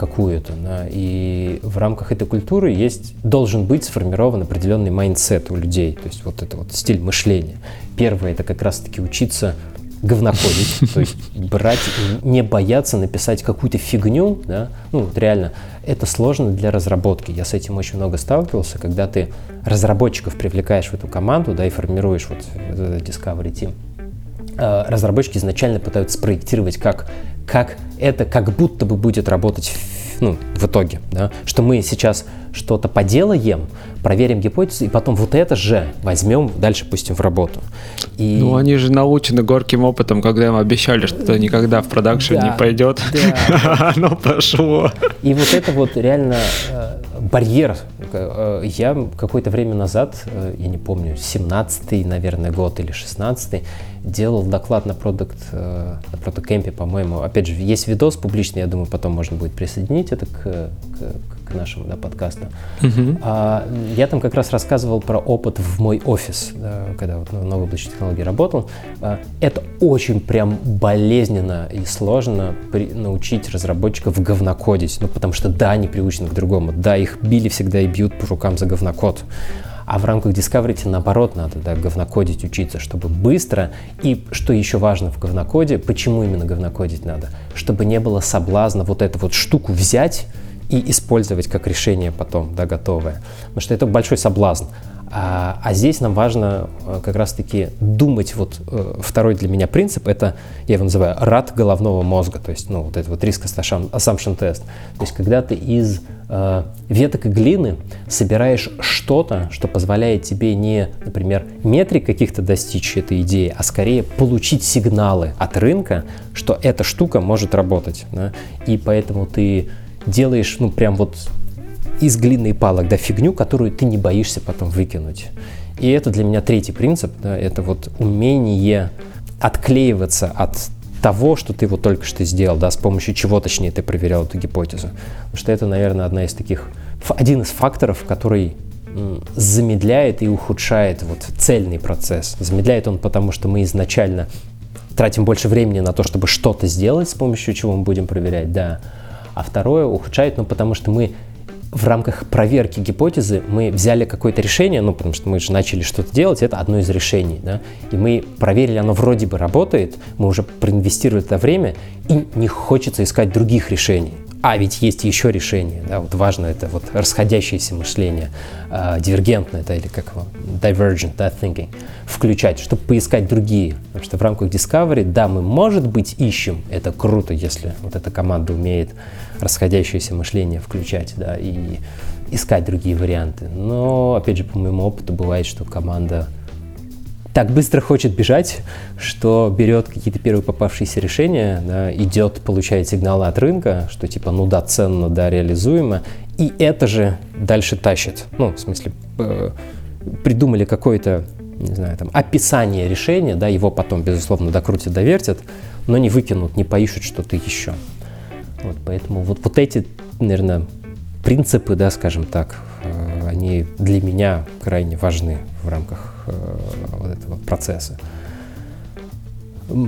какую-то. Да. И в рамках этой культуры есть, должен быть сформирован определенный mindset у людей, то есть вот это вот стиль мышления. Первое — это как раз-таки учиться говнокодить, то есть брать, не бояться написать какую-то фигню, да, ну, вот реально, это сложно для разработки. Я с этим очень много сталкивался, когда ты разработчиков привлекаешь в эту команду, да, и формируешь вот этот Discovery Team. А, разработчики изначально пытаются спроектировать, как, как это как будто бы будет работать ну, в итоге, да, что мы сейчас что-то поделаем, проверим гипотезу, и потом вот это же возьмем, дальше пустим в работу. И... Ну, они же научены горьким опытом, когда им обещали, что никогда в продакшн да, не пойдет, да. оно пошло. И вот это вот реально э, барьер. Э, я какое-то время назад, э, я не помню, 17-й, наверное, год или 16-й, делал доклад на продукт, на продукт кемпе, по-моему. Опять же, есть видос публичный, я думаю, потом можно будет присоединить это к, к, к нашему да, подкасту. Uh-huh. А, я там как раз рассказывал про опыт в мой офис, да, когда вот на новой облачной технологии работал. А, это очень прям болезненно и сложно при, научить разработчиков говнокодить, ну потому что да, они привычны к другому, да, их били всегда и бьют по рукам за говнокод. А в рамках Discovery наоборот надо да, говнокодить учиться, чтобы быстро. И что еще важно в говнокоде, почему именно говнокодить надо? Чтобы не было соблазна вот эту вот штуку взять, и использовать как решение потом, да, готовое. Потому что это большой соблазн. А, а здесь нам важно э, как раз-таки думать, вот э, второй для меня принцип, это, я его называю, рад головного мозга, то есть, ну, вот это вот риск assumption тест. То есть, когда ты из э, веток и глины собираешь что-то, что позволяет тебе не, например, метрик каких-то достичь этой идеи, а скорее получить сигналы от рынка, что эта штука может работать. Да? И поэтому ты делаешь, ну, прям вот из глины и палок, да, фигню, которую ты не боишься потом выкинуть. И это для меня третий принцип, да, это вот умение отклеиваться от того, что ты вот только что сделал, да, с помощью чего, точнее, ты проверял эту гипотезу. Потому что это, наверное, одна из таких, один из факторов, который замедляет и ухудшает вот цельный процесс. Замедляет он потому, что мы изначально тратим больше времени на то, чтобы что-то сделать, с помощью чего мы будем проверять, да, а второе ухудшает, ну, потому что мы в рамках проверки гипотезы мы взяли какое-то решение, ну, потому что мы же начали что-то делать, это одно из решений, да, и мы проверили, оно вроде бы работает, мы уже проинвестировали это время, и не хочется искать других решений. А ведь есть еще решение, да, вот важно это вот расходящееся мышление, э, дивергентное, да, или как его, divergent да, thinking, включать, чтобы поискать другие. Потому что в рамках Discovery, да, мы, может быть, ищем, это круто, если вот эта команда умеет расходящееся мышление включать, да, и искать другие варианты. Но, опять же, по моему опыту бывает, что команда так быстро хочет бежать, что берет какие-то первые попавшиеся решения, да, идет, получает сигналы от рынка, что типа, ну да, ценно, да, реализуемо, и это же дальше тащит. Ну, в смысле, э, придумали какое-то, не знаю, там, описание решения, да, его потом, безусловно, докрутят, довертят, но не выкинут, не поищут что-то еще. Поэтому вот, вот эти, наверное, принципы, да, скажем так, э, они для меня крайне важны в рамках э, вот этого процесса.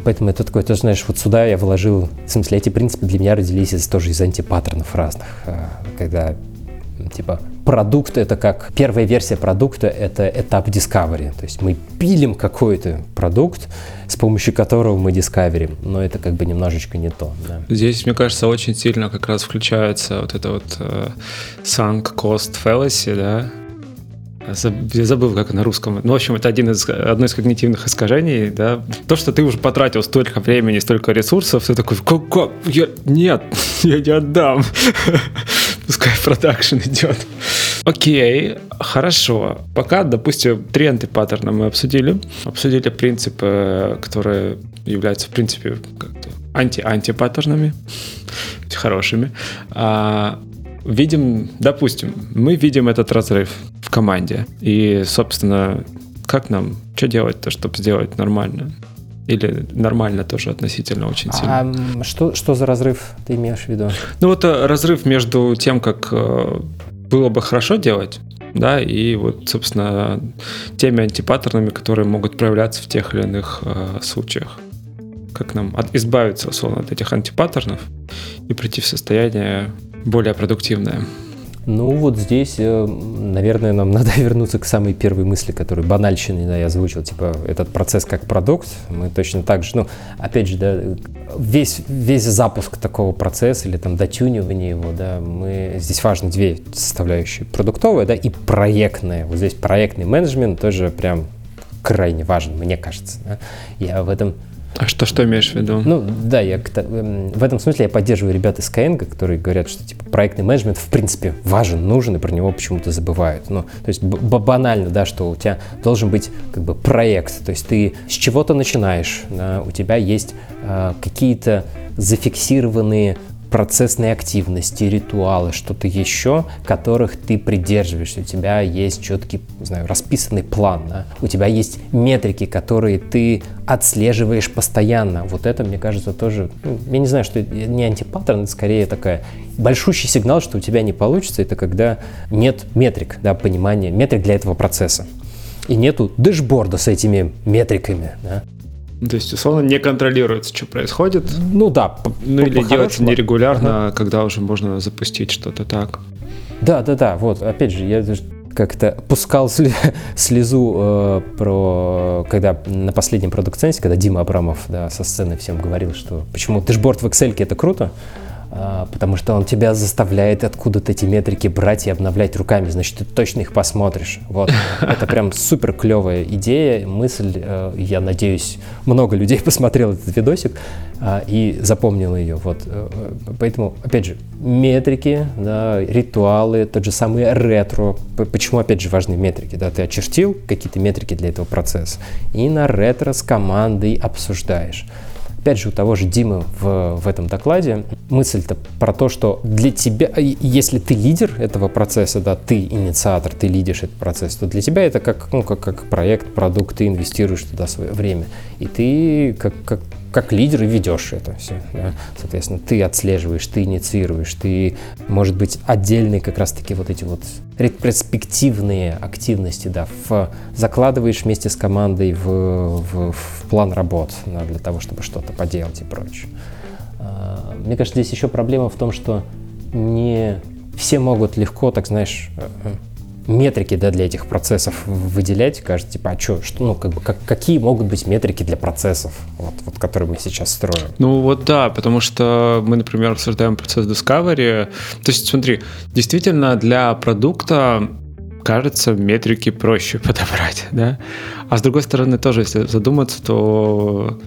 Поэтому это такое, ты знаешь, вот сюда я вложил, в смысле, эти принципы для меня родились из, тоже из антипаттернов разных, э, когда типа продукт это как первая версия продукта это этап discovery, то есть мы пилим какой-то продукт, с помощью которого мы discovery, но это как бы немножечко не то. Да. Здесь, мне кажется, очень сильно как раз включается вот это вот uh, sunk cost fallacy, да, я забыл, как на русском. Ну, в общем, это один из, одно из когнитивных искажений, да. То, что ты уже потратил столько времени, столько ресурсов, ты такой, как, как? Я, нет, я не отдам. Пускай продакшн идет. Окей, хорошо. Пока, допустим, тренды паттерна мы обсудили. Обсудили принципы, которые являются, в принципе, анти-антипаттернами, хорошими. А, видим, допустим, мы видим этот разрыв в команде. И, собственно, как нам, что делать-то, чтобы сделать нормально? Или нормально тоже относительно очень сильно? А что, что за разрыв ты имеешь в виду? Ну вот э, разрыв между тем, как э, было бы хорошо делать, да, и вот, собственно, теми антипаттернами, которые могут проявляться в тех или иных э, случаях. Как нам от, избавиться, условно, от этих антипаттернов и прийти в состояние более продуктивное. Ну вот здесь, э, наверное, нам надо вернуться к самой первой мысли, которую банальщиной да, я озвучил, типа этот процесс как продукт. Мы точно так же, ну, опять же, да, весь, весь запуск такого процесса или там дотюнивание его, да, мы, здесь важны две составляющие, продуктовая, да, и проектная. Вот здесь проектный менеджмент тоже прям крайне важен, мне кажется. Да. Я в этом а что, что имеешь в виду? Ну, да, я эм, в этом смысле я поддерживаю ребят из Skyeng, которые говорят, что типа проектный менеджмент в принципе важен, нужен, и про него почему-то забывают. Ну, то есть банально, да, что у тебя должен быть как бы проект, то есть ты с чего-то начинаешь, да, у тебя есть э, какие-то зафиксированные процессные активности, ритуалы, что-то еще, которых ты придерживаешься. У тебя есть четкий, не знаю, расписанный план, да? у тебя есть метрики, которые ты отслеживаешь постоянно. Вот это, мне кажется, тоже, ну, я не знаю, что не антипаттерн, это скорее такая большущий сигнал, что у тебя не получится, это когда нет метрик, да, понимания, метрик для этого процесса. И нету дэшборда с этими метриками. Да? То есть, условно, не контролируется, что происходит. Ну да. Ну или делается нерегулярно, ага. когда уже можно запустить что-то так. Да, да, да. Вот, опять же, я как-то пускал слезу э, про, когда на последнем продукт-ценсе, когда Дима Абрамов да, со сцены всем говорил, что почему дэшборд в Excel это круто, потому что он тебя заставляет откуда-то эти метрики брать и обновлять руками, значит, ты точно их посмотришь. Вот. Это прям супер клевая идея, мысль. Э, я надеюсь, много людей посмотрел этот видосик а, и запомнил ее. Вот. Э, поэтому, опять же, метрики, да, ритуалы, тот же самый ретро. Почему, опять же, важны метрики? Да? Ты очертил какие-то метрики для этого процесса и на ретро с командой обсуждаешь. Опять же, у того же Димы в, в этом докладе мысль-то про то, что для тебя, если ты лидер этого процесса, да, ты инициатор, ты лидишь этот процесс, то для тебя это как, ну, как, как проект, продукт, ты инвестируешь туда свое время. И ты как, как как лидер и ведешь это все. Да? Соответственно, ты отслеживаешь, ты инициируешь, ты, может быть, отдельные как раз-таки вот эти вот ретроспективные активности, да, в, закладываешь вместе с командой в, в, в план работ да, для того, чтобы что-то поделать и прочее. А, мне кажется, здесь еще проблема в том, что не все могут легко, так знаешь, э, э, метрики да, для этих процессов выделять, кажется, типа, а что, что ну, как бы, как, какие могут быть метрики для процессов, вот, вот, которые мы сейчас строим? Ну вот да, потому что мы, например, обсуждаем процесс Discovery. То есть, смотри, действительно для продукта кажется, метрики проще подобрать, да. А с другой стороны, тоже, если задуматься, то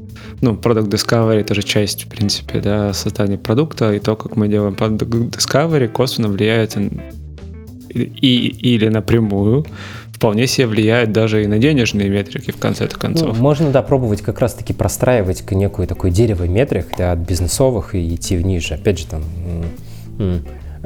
ну, Product Discovery — это же часть, в принципе, да, создания продукта, и то, как мы делаем Product Discovery, косвенно влияет и, или напрямую вполне себе влияет даже и на денежные метрики в конце концов. Ну, можно, да, пробовать как раз-таки простраивать некую такое дерево метрик да, от бизнесовых и идти вниз. Опять же, там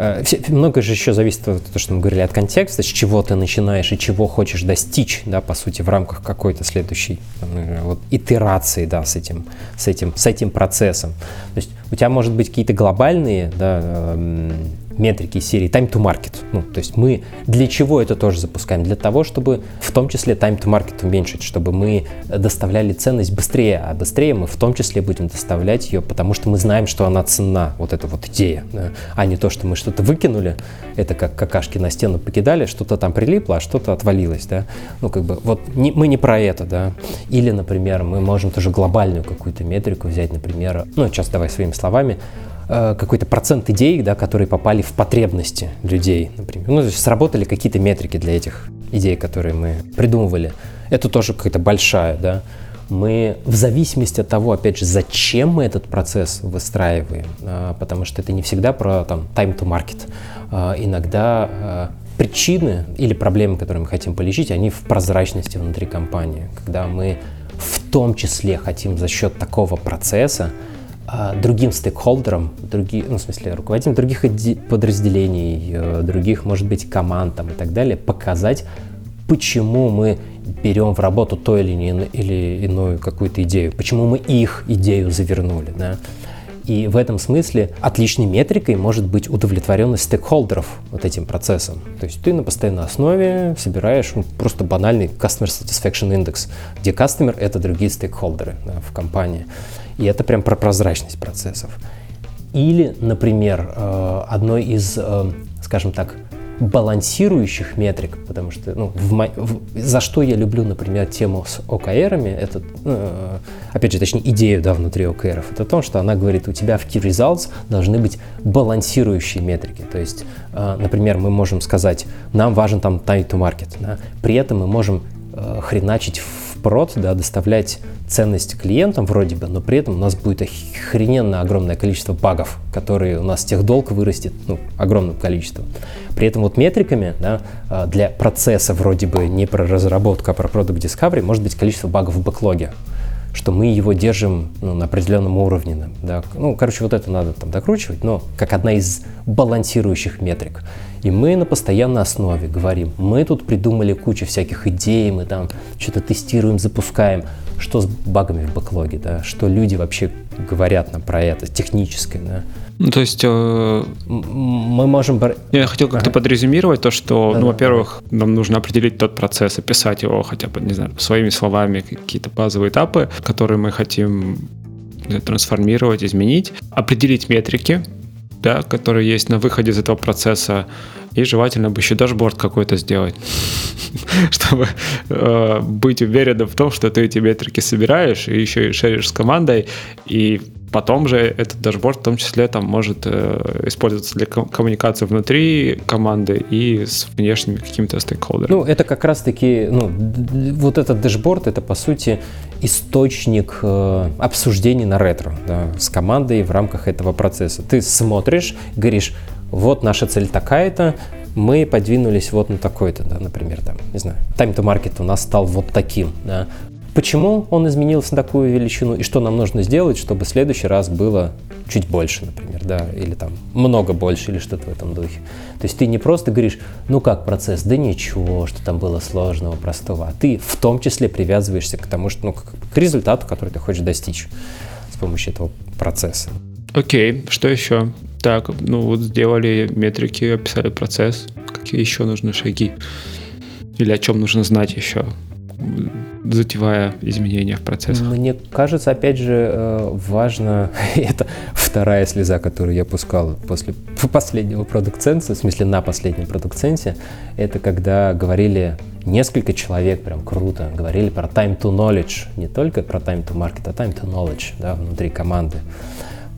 Э, многое же еще зависит от того, что мы говорили, от контекста, с чего ты начинаешь и чего хочешь достичь, да, по сути, в рамках какой-то следующей э, вот, итерации, да, с этим, с этим, с этим процессом. То есть у тебя может быть какие-то глобальные, да, эм, метрики серии time to market. Ну, то есть мы для чего это тоже запускаем? Для того, чтобы в том числе time to market уменьшить, чтобы мы доставляли ценность быстрее, а быстрее мы в том числе будем доставлять ее, потому что мы знаем, что она ценна, вот эта вот идея, да? а не то, что мы что-то выкинули, это как какашки на стену покидали, что-то там прилипло, а что-то отвалилось, да, ну как бы вот не, мы не про это, да, или, например, мы можем тоже глобальную какую-то метрику взять, например, ну сейчас давай своими словами, Э, какой-то процент идей, да, которые попали в потребности людей, например. Ну, то есть сработали какие-то метрики для этих идей, которые мы придумывали. Это тоже какая-то большая, да. Мы в зависимости от того, опять же, зачем мы этот процесс выстраиваем, а, потому что это не всегда про там time to market. А, иногда а, причины или проблемы, которые мы хотим полечить, они в прозрачности внутри компании, когда мы в том числе хотим за счет такого процесса другим стейкхолдерам, другие, ну, в смысле, руководителям других подразделений, э, других, может быть, команд там, и так далее, показать, почему мы берем в работу то или, не, или иную какую-то идею, почему мы их идею завернули. Да? И в этом смысле отличной метрикой может быть удовлетворенность стейкхолдеров вот этим процессом. То есть ты на постоянной основе собираешь ну, просто банальный Customer Satisfaction Index, где customer — это другие стейкхолдеры да, в компании. И это прям про прозрачность процессов. Или, например, э, одной из, э, скажем так, балансирующих метрик, потому что, ну, в мо... в... за что я люблю, например, тему с ОКРами, это, э, опять же, точнее, идею, да, внутри ОКРов, это то, что она говорит, у тебя в Key Results должны быть балансирующие метрики, то есть, э, например, мы можем сказать, нам важен там time to market, да? при этом мы можем э, хреначить впрод, да, доставлять ценность клиентам вроде бы, но при этом у нас будет охрененно огромное количество багов, которые у нас техдолг вырастет ну, огромным количеством. При этом вот метриками да, а, для процесса вроде бы не про разработку, а про Product Discovery может быть количество багов в бэклоге что мы его держим ну, на определенном уровне. Да. Ну, короче, вот это надо там докручивать, но как одна из балансирующих метрик. И мы на постоянной основе говорим, мы тут придумали кучу всяких идей, мы там что-то тестируем, запускаем. Что с багами в бэклоге, да? Что люди вообще говорят нам про это, техническое, да? Ну, то есть... Э... Мы можем... Я хотел как-то ага. подрезюмировать то, что, да, ну, да, во-первых, нам нужно определить тот процесс, описать его хотя бы, не знаю, своими словами, какие-то базовые этапы, которые мы хотим трансформировать, изменить, определить метрики, да, которые есть на выходе из этого процесса, и желательно бы еще дашборд какой-то сделать, чтобы э, быть уверенным в том, что ты эти метрики собираешь и еще и шеришь с командой, и потом же этот дашборд в том числе там может э, использоваться для коммуникации внутри команды и с внешними какими-то стейкхолдерами. Ну, это как раз-таки, ну, вот этот дашборд, это по сути источник э, обсуждений на ретро да, с командой в рамках этого процесса. Ты смотришь, говоришь, вот наша цель такая-то, мы подвинулись вот на такой-то, да, например, там, не знаю, time to market у нас стал вот таким, да. Почему он изменился на такую величину и что нам нужно сделать, чтобы в следующий раз было чуть больше, например, да, или там много больше, или что-то в этом духе. То есть ты не просто говоришь, ну как процесс, да ничего, что там было сложного, простого, а ты в том числе привязываешься к тому, что, ну, к, к результату, который ты хочешь достичь с помощью этого процесса. Окей, что еще? Так, ну вот сделали метрики, описали процесс. Какие еще нужны шаги? Или о чем нужно знать еще? затевая изменения в процессах? Мне кажется, опять же, э, важно, это вторая слеза, которую я пускал после последнего продукт-ценса, в смысле на последнем продукт-ценсе, это когда говорили несколько человек, прям круто, говорили про time to knowledge, не только про time to market, а time to knowledge, да, внутри команды.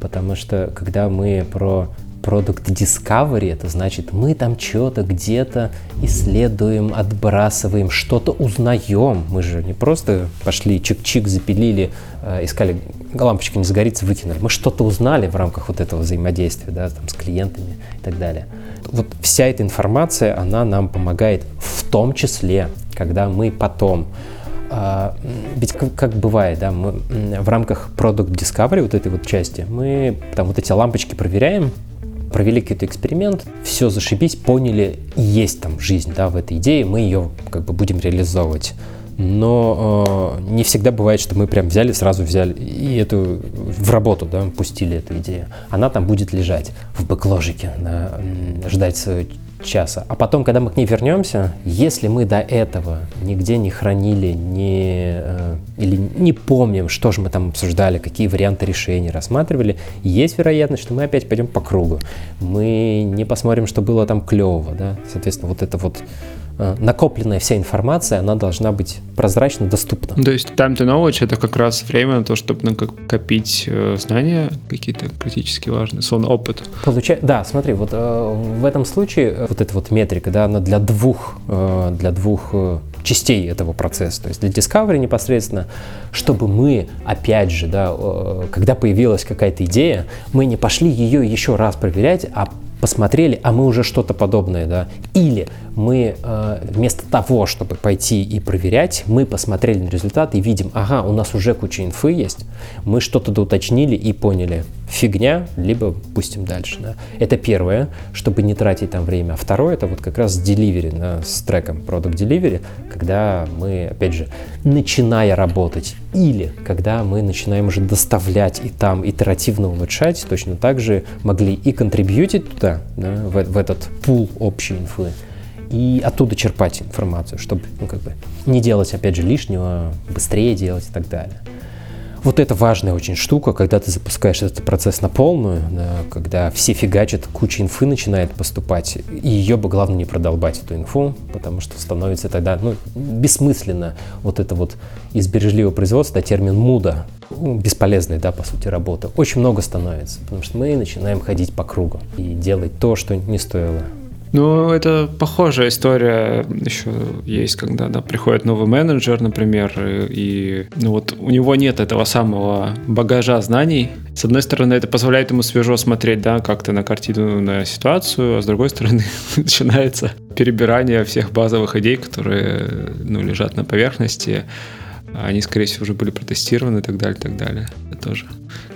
Потому что когда мы про Product Discovery, это значит, мы там что-то где-то исследуем, отбрасываем, что-то узнаем. Мы же не просто пошли чик-чик, запилили, э, искали, лампочка не загорится, выкинули. Мы что-то узнали в рамках вот этого взаимодействия, да, там, с клиентами и так далее. Вот вся эта информация, она нам помогает в том числе, когда мы потом ведь как, бывает, да, мы в рамках Product Discovery, вот этой вот части, мы там вот эти лампочки проверяем, провели какой-то эксперимент, все зашибись, поняли, есть там жизнь, да, в этой идее, мы ее как бы будем реализовывать. Но э, не всегда бывает, что мы прям взяли, сразу взяли и эту в работу, да, пустили эту идею. Она там будет лежать в бэкложике, да, ждать свою часа. А потом, когда мы к ней вернемся, если мы до этого нигде не хранили, не, э, или не помним, что же мы там обсуждали, какие варианты решений рассматривали, есть вероятность, что мы опять пойдем по кругу. Мы не посмотрим, что было там клевого. Да? Соответственно, вот это вот накопленная вся информация, она должна быть прозрачно доступна. То есть time to knowledge это как раз время на то, чтобы накопить э, знания какие-то критически важные, сон опыт. Получай, да, смотри, вот э, в этом случае э, вот эта вот метрика, да, она для двух, э, для двух э, частей этого процесса. То есть для Discovery непосредственно, чтобы мы, опять же, да, э, когда появилась какая-то идея, мы не пошли ее еще раз проверять, а посмотрели, а мы уже что-то подобное, да. Или мы э, вместо того, чтобы пойти и проверять, мы посмотрели на результат и видим, ага, у нас уже куча инфы есть, мы что-то доуточнили и поняли, фигня, либо пустим дальше. Да. Это первое, чтобы не тратить там время. А второе, это вот как раз delivery, да, с треком Product Delivery, когда мы, опять же, начиная работать, или когда мы начинаем уже доставлять и там итеративно улучшать, точно так же могли и контрибьютить туда, да, в, в этот пул общей инфы, и оттуда черпать информацию, чтобы ну, как бы не делать, опять же, лишнего, быстрее делать и так далее. Вот это важная очень штука, когда ты запускаешь этот процесс на полную, да, когда все фигачат, куча инфы начинает поступать, и ее бы главное не продолбать, эту инфу, потому что становится тогда ну, бессмысленно вот это вот из бережливого производства термин муда, ну, бесполезной, да, по сути, работы. Очень много становится, потому что мы начинаем ходить по кругу и делать то, что не стоило ну, это похожая история еще есть, когда да, приходит новый менеджер, например, и, ну вот у него нет этого самого багажа знаний. С одной стороны, это позволяет ему свежо смотреть, да, как-то на картину, на ситуацию, а с другой стороны, начинается перебирание всех базовых идей, которые, ну, лежат на поверхности. Они, скорее всего, уже были протестированы и так далее, и так далее. Это тоже,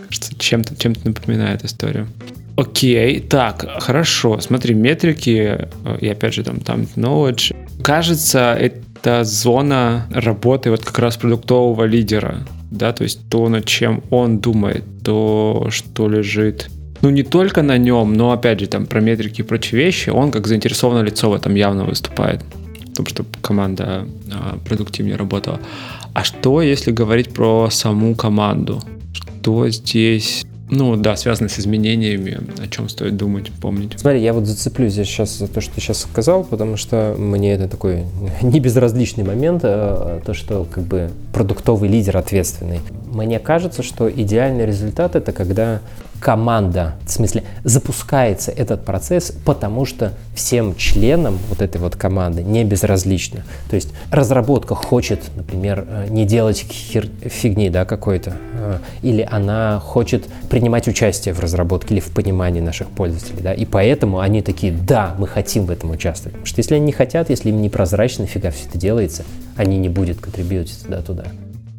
кажется, чем-то чем напоминает историю. Окей, так, хорошо. Смотри, метрики, э, и опять же там, там knowledge. Кажется, это зона работы вот как раз продуктового лидера, да, то есть то, над чем он думает, то, что лежит ну, не только на нем, но, опять же, там, про метрики и прочие вещи, он как заинтересованное лицо в этом явно выступает, в том, чтобы команда а, продуктивнее работала. А что, если говорить про саму команду? Что здесь ну да, связано с изменениями, о чем стоит думать, помнить. Смотри, я вот зацеплюсь здесь сейчас за то, что ты сейчас сказал, потому что мне это такой не безразличный момент, а то, что как бы продуктовый лидер ответственный. Мне кажется, что идеальный результат это когда команда, в смысле запускается этот процесс, потому что всем членам вот этой вот команды не безразлично. То есть разработка хочет, например, э, не делать хер... фигни да, какой-то, э, или она хочет принимать участие в разработке или в понимании наших пользователей. Да, и поэтому они такие, да, мы хотим в этом участвовать. Потому что если они не хотят, если им не прозрачно, фига все это делается, они не будут контрибьютить туда-туда.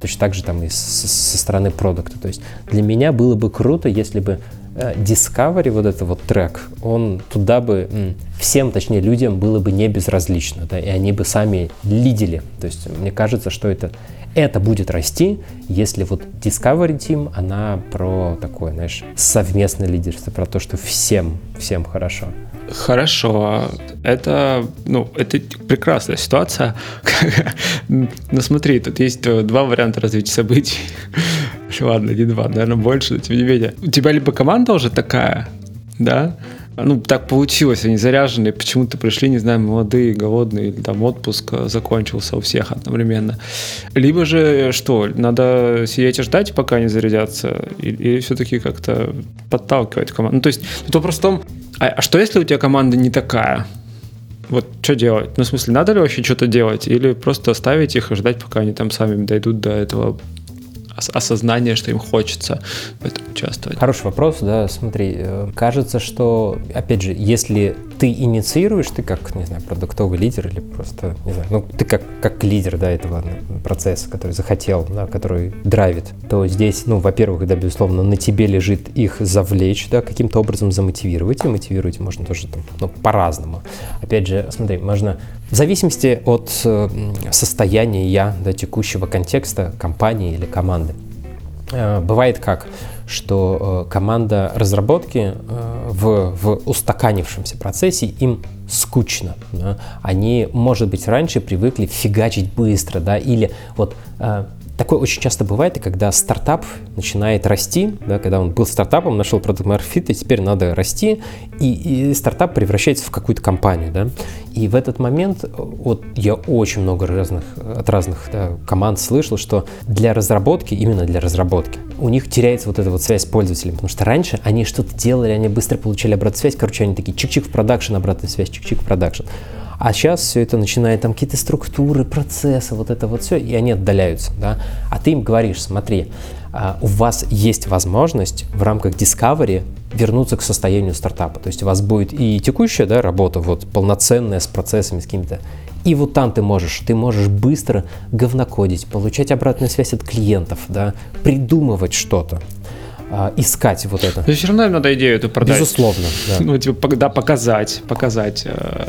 Точно так же там и со, стороны продукта. То есть для меня было бы круто, если бы э, Discovery, вот это вот трек, он туда бы всем, точнее людям было бы не безразлично, да, и они бы сами лидили. То есть мне кажется, что это, это будет расти, если вот Discovery Team, она про такое, знаешь, совместное лидерство, про то, что всем, всем хорошо. Хорошо, это, ну, это прекрасная ситуация. Ну, смотри, тут есть два варианта развития событий. Ладно, не два, наверное, больше, но тем не менее. У тебя либо команда уже такая, да, ну, так получилось, они заряженные, почему-то пришли, не знаю, молодые, голодные, или там отпуск закончился у всех одновременно. Либо же что, надо сидеть и ждать, пока они зарядятся, или, или все-таки как-то подталкивать команду. Ну, то есть, вопрос в том, а, а что если у тебя команда не такая? Вот что делать? Ну, в смысле, надо ли вообще что-то делать? Или просто оставить их и ждать, пока они там сами дойдут до этого осознание, что им хочется в этом участвовать? Хороший вопрос, да, смотри, э, кажется, что, опять же, если ты инициируешь, ты как, не знаю, продуктовый лидер или просто, не знаю, ну, ты как, как лидер, да, этого процесса, который захотел, да, который драйвит, то здесь, ну, во-первых, да, безусловно, на тебе лежит их завлечь, да, каким-то образом замотивировать, и мотивировать можно тоже там, ну, по-разному. Опять же, смотри, можно в зависимости от э, состояния я, да, текущего контекста компании или команды. Э, бывает как, что э, команда разработки в, в устаканившемся процессе им скучно. Да? Они, может быть, раньше привыкли фигачить быстро, да, или вот Такое очень часто бывает, когда стартап начинает расти, да, когда он был стартапом, нашел продукт Market и теперь надо расти, и, и стартап превращается в какую-то компанию. Да. И в этот момент, вот я очень много разных, от разных да, команд слышал, что для разработки, именно для разработки, у них теряется вот эта вот связь с пользователем, потому что раньше они что-то делали, они быстро получали обратную связь, короче, они такие чик-чик в production, обратная связь, чик-чик в production. А сейчас все это начинает, там какие-то структуры, процессы, вот это вот все, и они отдаляются, да. А ты им говоришь, смотри, а, у вас есть возможность в рамках Discovery вернуться к состоянию стартапа. То есть у вас будет и текущая да, работа, вот полноценная с процессами, с какими-то и вот там ты можешь, ты можешь быстро говнокодить, получать обратную связь от клиентов, да, придумывать что-то а, искать вот это. Но все равно надо идею эту продать. Безусловно, да. Ну, типа, да, показать, показать. Э,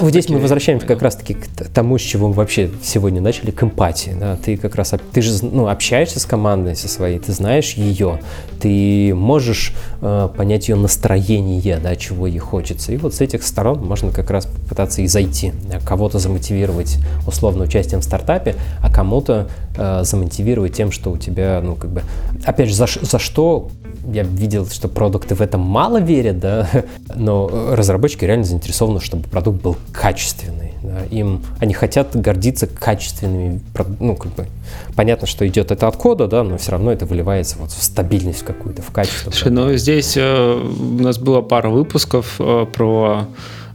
вот здесь мы возвращаемся как раз-таки к тому, с чего мы вообще сегодня начали, к эмпатии. Да? Ты как раз, ты же ну, общаешься с командой со своей, ты знаешь ее, ты можешь э, понять ее настроение, да, чего ей хочется. И вот с этих сторон можно как раз попытаться и зайти, да? кого-то замотивировать условно участием в стартапе, а кому-то э, замотивировать тем, что у тебя, ну, как бы, опять же, за, за что я видел, что продукты в этом мало верят, да, но разработчики реально заинтересованы, чтобы продукт был качественный. Да. Им, они хотят гордиться качественными, ну, как бы, понятно, что идет это от кода, да, но все равно это выливается вот в стабильность какую-то, в качество. Слушай, ну, здесь э, у нас было пара выпусков э, про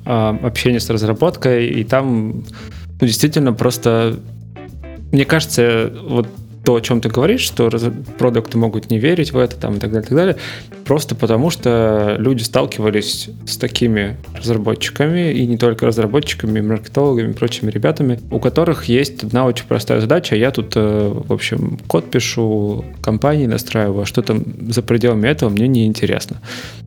э, общение с разработкой, и там ну, действительно просто, мне кажется, вот то, о чем ты говоришь, что продукты могут не верить в это там, и так далее, и так далее, просто потому что люди сталкивались с такими разработчиками, и не только разработчиками, маркетологами прочими ребятами, у которых есть одна очень простая задача. Я тут, э, в общем, код пишу, компании настраиваю, а что там за пределами этого мне не интересно.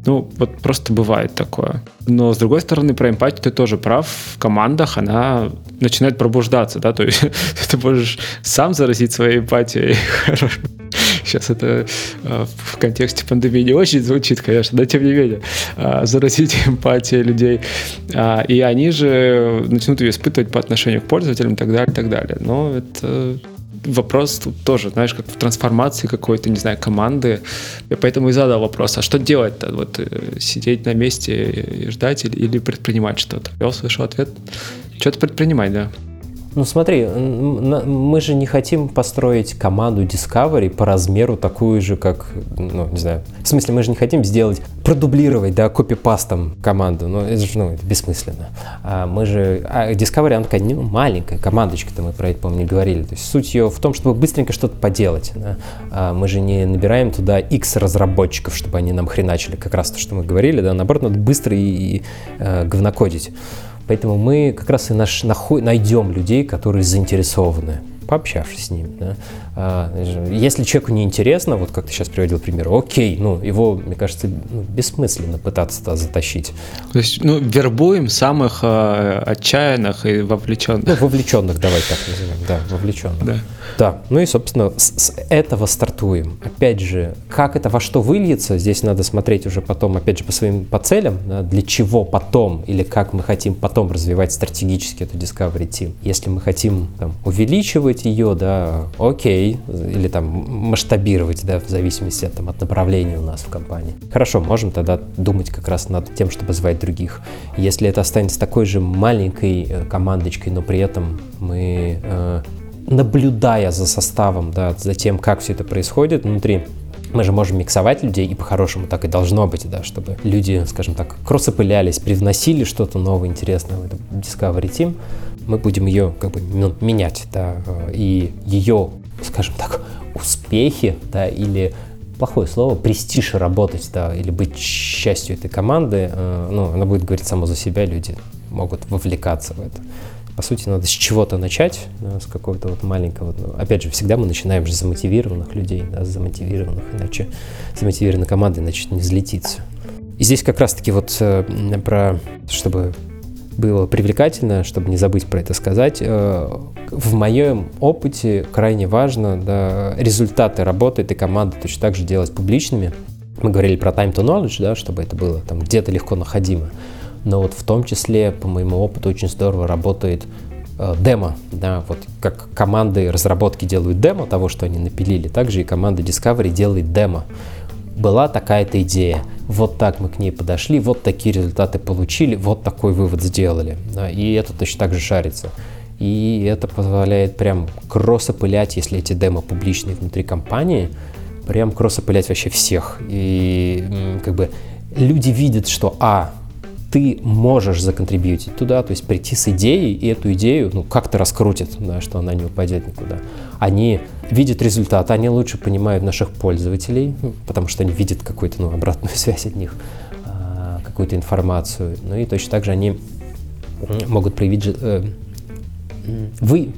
Ну, вот просто бывает такое. Но, с другой стороны, про эмпатию ты тоже прав. В командах она начинает пробуждаться, да, то есть ты можешь сам заразить своей эмпатией. Сейчас это э, в контексте пандемии не очень звучит, конечно, но тем не менее, э, заразить эмпатией людей. Э, и они же начнут ее испытывать по отношению к пользователям и так далее, и так далее. Но это вопрос тут тоже, знаешь, как в трансформации какой-то, не знаю, команды. Я поэтому и задал вопрос, а что делать-то? Вот э, сидеть на месте и ждать или, или предпринимать что-то? Я услышал ответ, что-то предпринимать, да. Ну смотри, мы же не хотим построить команду Discovery по размеру такую же, как, ну, не знаю, в смысле, мы же не хотим сделать, продублировать, да, копипастом команду, ну, это же, ну, это бессмысленно. А мы же, а Discovery, она такая, ну, маленькая командочка-то, мы про это, не говорили. То есть суть ее в том, чтобы быстренько что-то поделать. Да? А мы же не набираем туда X разработчиков, чтобы они нам хреначили, как раз то, что мы говорили, да, наоборот, надо быстро и, и э, говнокодить. Поэтому мы как раз и наш, найдем людей, которые заинтересованы пообщавшись с ним. Да. А, если человеку не интересно, вот как ты сейчас приводил пример, окей, ну, его, мне кажется, ну, бессмысленно пытаться туда затащить. То есть, ну, вербуем самых э, отчаянных и вовлеченных. Ну, вовлеченных, давай так назовем, да, вовлеченных. Да. Да, ну и, собственно, с, с этого стартуем. Опять же, как это во что выльется, здесь надо смотреть уже потом, опять же, по своим по целям, да, для чего потом или как мы хотим потом развивать стратегически эту Discovery Team. Если мы хотим там, увеличивать ее, да, окей, или там масштабировать, да, в зависимости от, там, от направления у нас в компании. Хорошо, можем тогда думать как раз над тем, чтобы звать других. Если это останется такой же маленькой э, командочкой, но при этом мы э, наблюдая за составом, да, за тем, как все это происходит внутри, мы же можем миксовать людей, и по-хорошему так и должно быть, да, чтобы люди, скажем так, кроссопылялись, привносили что-то новое, интересное в эту Discovery Team, мы будем ее как бы ну, менять, да, и ее, скажем так, успехи, да, или плохое слово, престиж работать, да, или быть частью этой команды, э, ну, она будет говорить само за себя, люди могут вовлекаться в это по сути, надо с чего-то начать, да, с какого-то вот маленького. Ну, опять же, всегда мы начинаем же с замотивированных людей, да, с замотивированных, иначе замотивированной команды, иначе не взлетится. И здесь как раз-таки вот э, про, чтобы было привлекательно, чтобы не забыть про это сказать, э, в моем опыте крайне важно да, результаты работы этой команды точно так же делать публичными. Мы говорили про time to knowledge, да, чтобы это было там где-то легко находимо но вот в том числе, по моему опыту, очень здорово работает э, демо, да, вот как команды разработки делают демо того, что они напилили, также и команда Discovery делает демо. Была такая-то идея, вот так мы к ней подошли, вот такие результаты получили, вот такой вывод сделали, и это точно так же шарится. И это позволяет прям кроссопылять, если эти демо публичные внутри компании, прям кроссопылять вообще всех. И как бы люди видят, что, а, ты можешь законтрибьютить туда, то есть прийти с идеей, и эту идею ну, как-то раскрутит, да, что она не упадет никуда. Они видят результат, они лучше понимают наших пользователей, ну, потому что они видят какую-то ну, обратную связь от них, а, какую-то информацию. Ну и точно так же они могут проявить, э, вы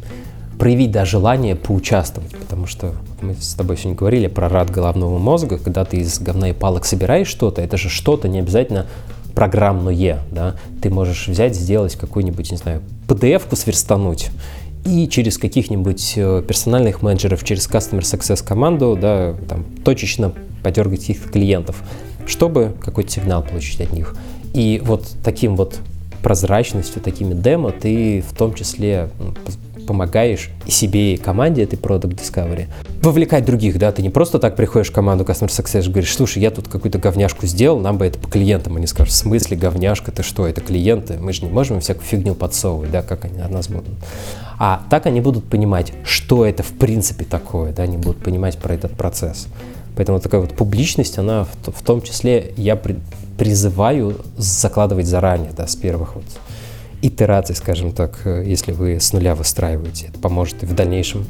проявить да, желание поучаствовать, потому что мы с тобой сегодня говорили про рад головного мозга, когда ты из говна и палок собираешь что-то, это же что-то не обязательно программное, да, ты можешь взять, сделать какую-нибудь, не знаю, PDF-ку сверстануть, и через каких-нибудь э, персональных менеджеров, через Customer Success команду, да, там, точечно подергать их клиентов, чтобы какой-то сигнал получить от них. И вот таким вот прозрачностью, такими демо ты в том числе помогаешь и себе, и команде этой Product Discovery. Вовлекать других, да, ты не просто так приходишь в команду Customer Success и говоришь, слушай, я тут какую-то говняшку сделал, нам бы это по клиентам, они скажут, в смысле говняшка, ты что, это клиенты, мы же не можем всякую фигню подсовывать, да, как они от нас будут. А так они будут понимать, что это в принципе такое, да, они будут понимать про этот процесс. Поэтому такая вот публичность, она в, в том числе, я при, призываю закладывать заранее, да, с первых вот итераций, скажем так, э, если вы с нуля выстраиваете. Это поможет и в дальнейшем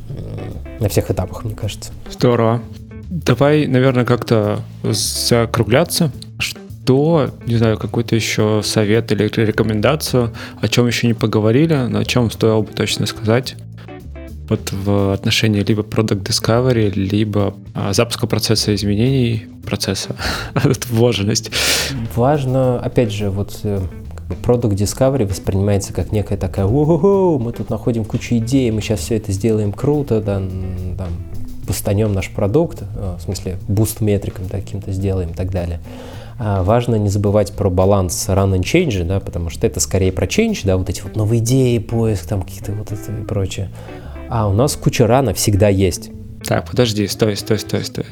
на всех этапах, мне кажется. Здорово. Давай, наверное, как-то закругляться. Что, не знаю, какой-то еще совет или рекомендацию, о чем еще не поговорили, но о чем стоило бы точно сказать? вот в отношении либо Product Discovery, либо а, запуска процесса изменений, процесса вложенность. Важно, опять же, вот э, Product Discovery воспринимается как некая такая, о мы тут находим кучу идей, мы сейчас все это сделаем круто, да, там, бустанем наш продукт, э, в смысле, boost метрикам каким-то сделаем и так далее. А важно не забывать про баланс run and change, да, потому что это скорее про change, да, вот эти вот новые идеи, поиск, там какие-то вот это и прочее. А у нас куча рана всегда есть. Так, подожди, стой, стой, стой, стой.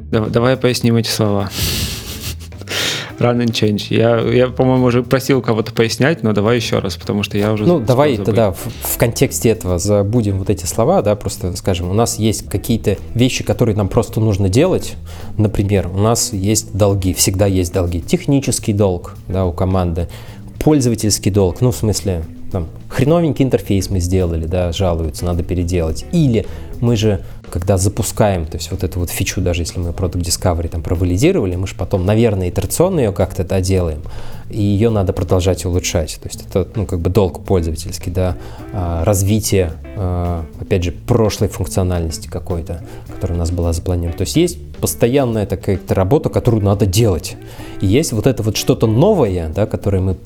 Давай, давай поясним эти слова. Run and change. Я, я по-моему, уже просил кого-то пояснять, но давай еще раз, потому что я уже... Ну, давай забыть. тогда в, в контексте этого забудем вот эти слова, да, просто скажем, у нас есть какие-то вещи, которые нам просто нужно делать. Например, у нас есть долги, всегда есть долги. Технический долг, да, у команды, пользовательский долг, ну, в смысле, там, хреновенький интерфейс мы сделали, да, жалуются, надо переделать. Или мы же когда запускаем, то есть вот эту вот фичу, даже если мы Product Discovery там провалидировали, мы же потом, наверное, итерационно ее как-то доделаем, и ее надо продолжать улучшать. То есть это, ну, как бы долг пользовательский, да, а, развитие, а, опять же, прошлой функциональности какой-то, которая у нас была запланирована. То есть есть постоянная такая работа, которую надо делать. И есть вот это вот что-то новое, да, которое мы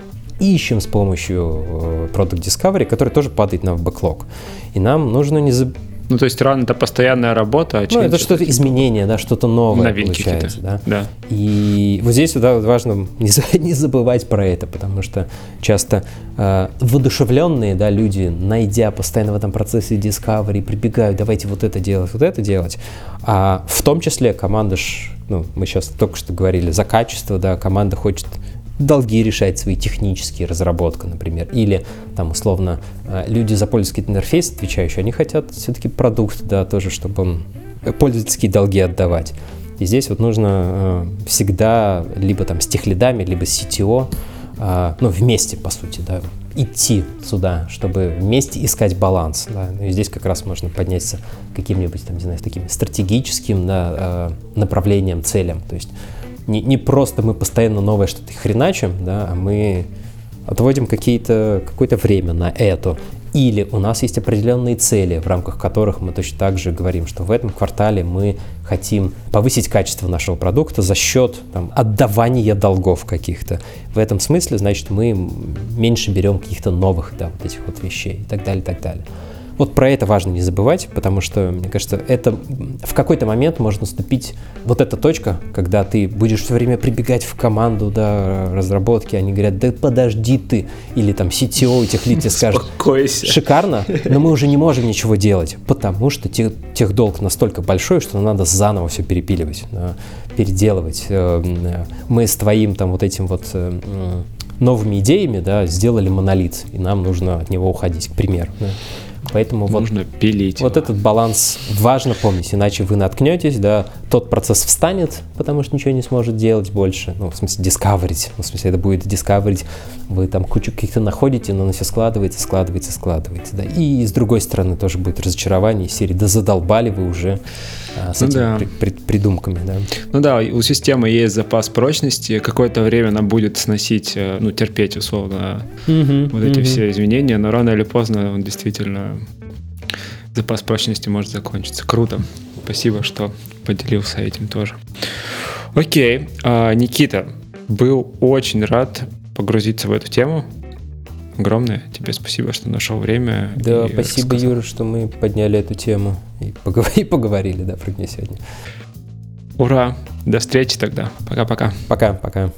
ищем с помощью э, Product Discovery, который тоже падает на бэклог. И нам нужно не, заб... Ну, то есть ран это постоянная работа. А ну, это что-то изменение, да, что-то новое Новинки получается. Да? да. И вот здесь да, важно не, не забывать про это, потому что часто э, воодушевленные да, люди, найдя постоянно в этом процессе discovery, прибегают, давайте вот это делать, вот это делать. А в том числе команда, ж, ну, мы сейчас только что говорили за качество, да, команда хочет долги решать свои технические разработка, например, или там условно э, люди за пользовательский интерфейс отвечающие, они хотят все-таки продукт, да, тоже, чтобы пользовательские долги отдавать. И здесь вот нужно э, всегда либо там с техлидами, либо с CTO, э, ну, вместе, по сути, да, идти сюда, чтобы вместе искать баланс. Да. Ну, и здесь как раз можно подняться каким-нибудь, там, не знаю, таким стратегическим да, э, направлением, целям. То есть не, не просто мы постоянно новое что-то хреначим, да, а мы отводим какие-то, какое-то время на это. Или у нас есть определенные цели, в рамках которых мы точно так же говорим, что в этом квартале мы хотим повысить качество нашего продукта за счет там, отдавания долгов каких-то. В этом смысле, значит, мы меньше берем каких-то новых да, вот этих вот вещей и так далее, и так далее. Вот про это важно не забывать, потому что, мне кажется, это в какой-то момент может наступить вот эта точка, когда ты будешь все время прибегать в команду да, разработки, они говорят, да подожди ты, или там CTO этих лид тебе скажет, шикарно, но мы уже не можем ничего делать, потому что тех, тех долг настолько большой, что надо заново все перепиливать, переделывать. Э, мы с твоим там вот этим вот э, новыми идеями да, сделали монолит, и нам нужно от него уходить, к примеру. Да. Поэтому Нужно вот, пилить. Вот этот баланс важно помнить, иначе вы наткнетесь, да, тот процесс встанет, потому что ничего не сможет делать больше. Ну, в смысле, дискаверить. Ну, в смысле, это будет дискаверить. Вы там кучу каких-то находите, но оно все складывается, складывается, складывается. Да. И с другой стороны тоже будет разочарование серии, да задолбали вы уже а, с ну, этими да. при, при, придумками. Да. Ну да, у системы есть запас прочности, какое-то время она будет сносить, э, ну, терпеть условно угу, вот эти угу. все изменения, но рано или поздно он действительно запас прочности может закончиться. Круто. Спасибо, что поделился этим тоже. Окей, а, Никита, был очень рад погрузиться в эту тему. Огромное тебе спасибо, что нашел время. Да, спасибо, рассказал. Юра, что мы подняли эту тему и поговорили, и поговорили да, про нее сегодня. Ура! До встречи тогда. Пока-пока. Пока-пока.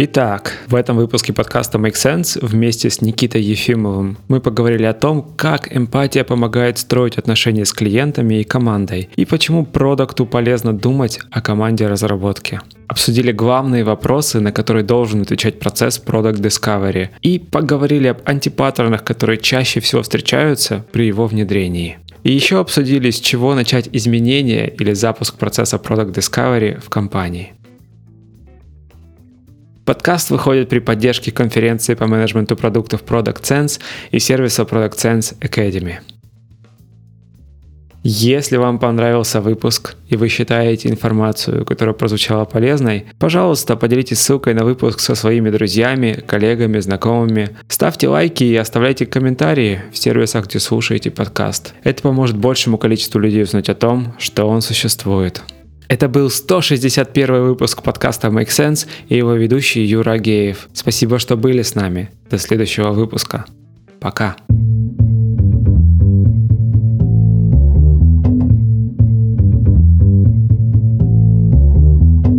Итак, в этом выпуске подкаста Make Sense вместе с Никитой Ефимовым мы поговорили о том, как эмпатия помогает строить отношения с клиентами и командой, и почему продукту полезно думать о команде разработки. Обсудили главные вопросы, на которые должен отвечать процесс Product Discovery, и поговорили об антипаттернах, которые чаще всего встречаются при его внедрении. И еще обсудили, с чего начать изменения или запуск процесса Product Discovery в компании. Подкаст выходит при поддержке конференции по менеджменту продуктов Product Sense и сервиса Product Sense Academy. Если вам понравился выпуск и вы считаете информацию, которая прозвучала полезной, пожалуйста, поделитесь ссылкой на выпуск со своими друзьями, коллегами, знакомыми. Ставьте лайки и оставляйте комментарии в сервисах, где слушаете подкаст. Это поможет большему количеству людей узнать о том, что он существует. Это был 161 выпуск подкаста Make Sense и его ведущий Юра Геев. Спасибо, что были с нами. До следующего выпуска. Пока.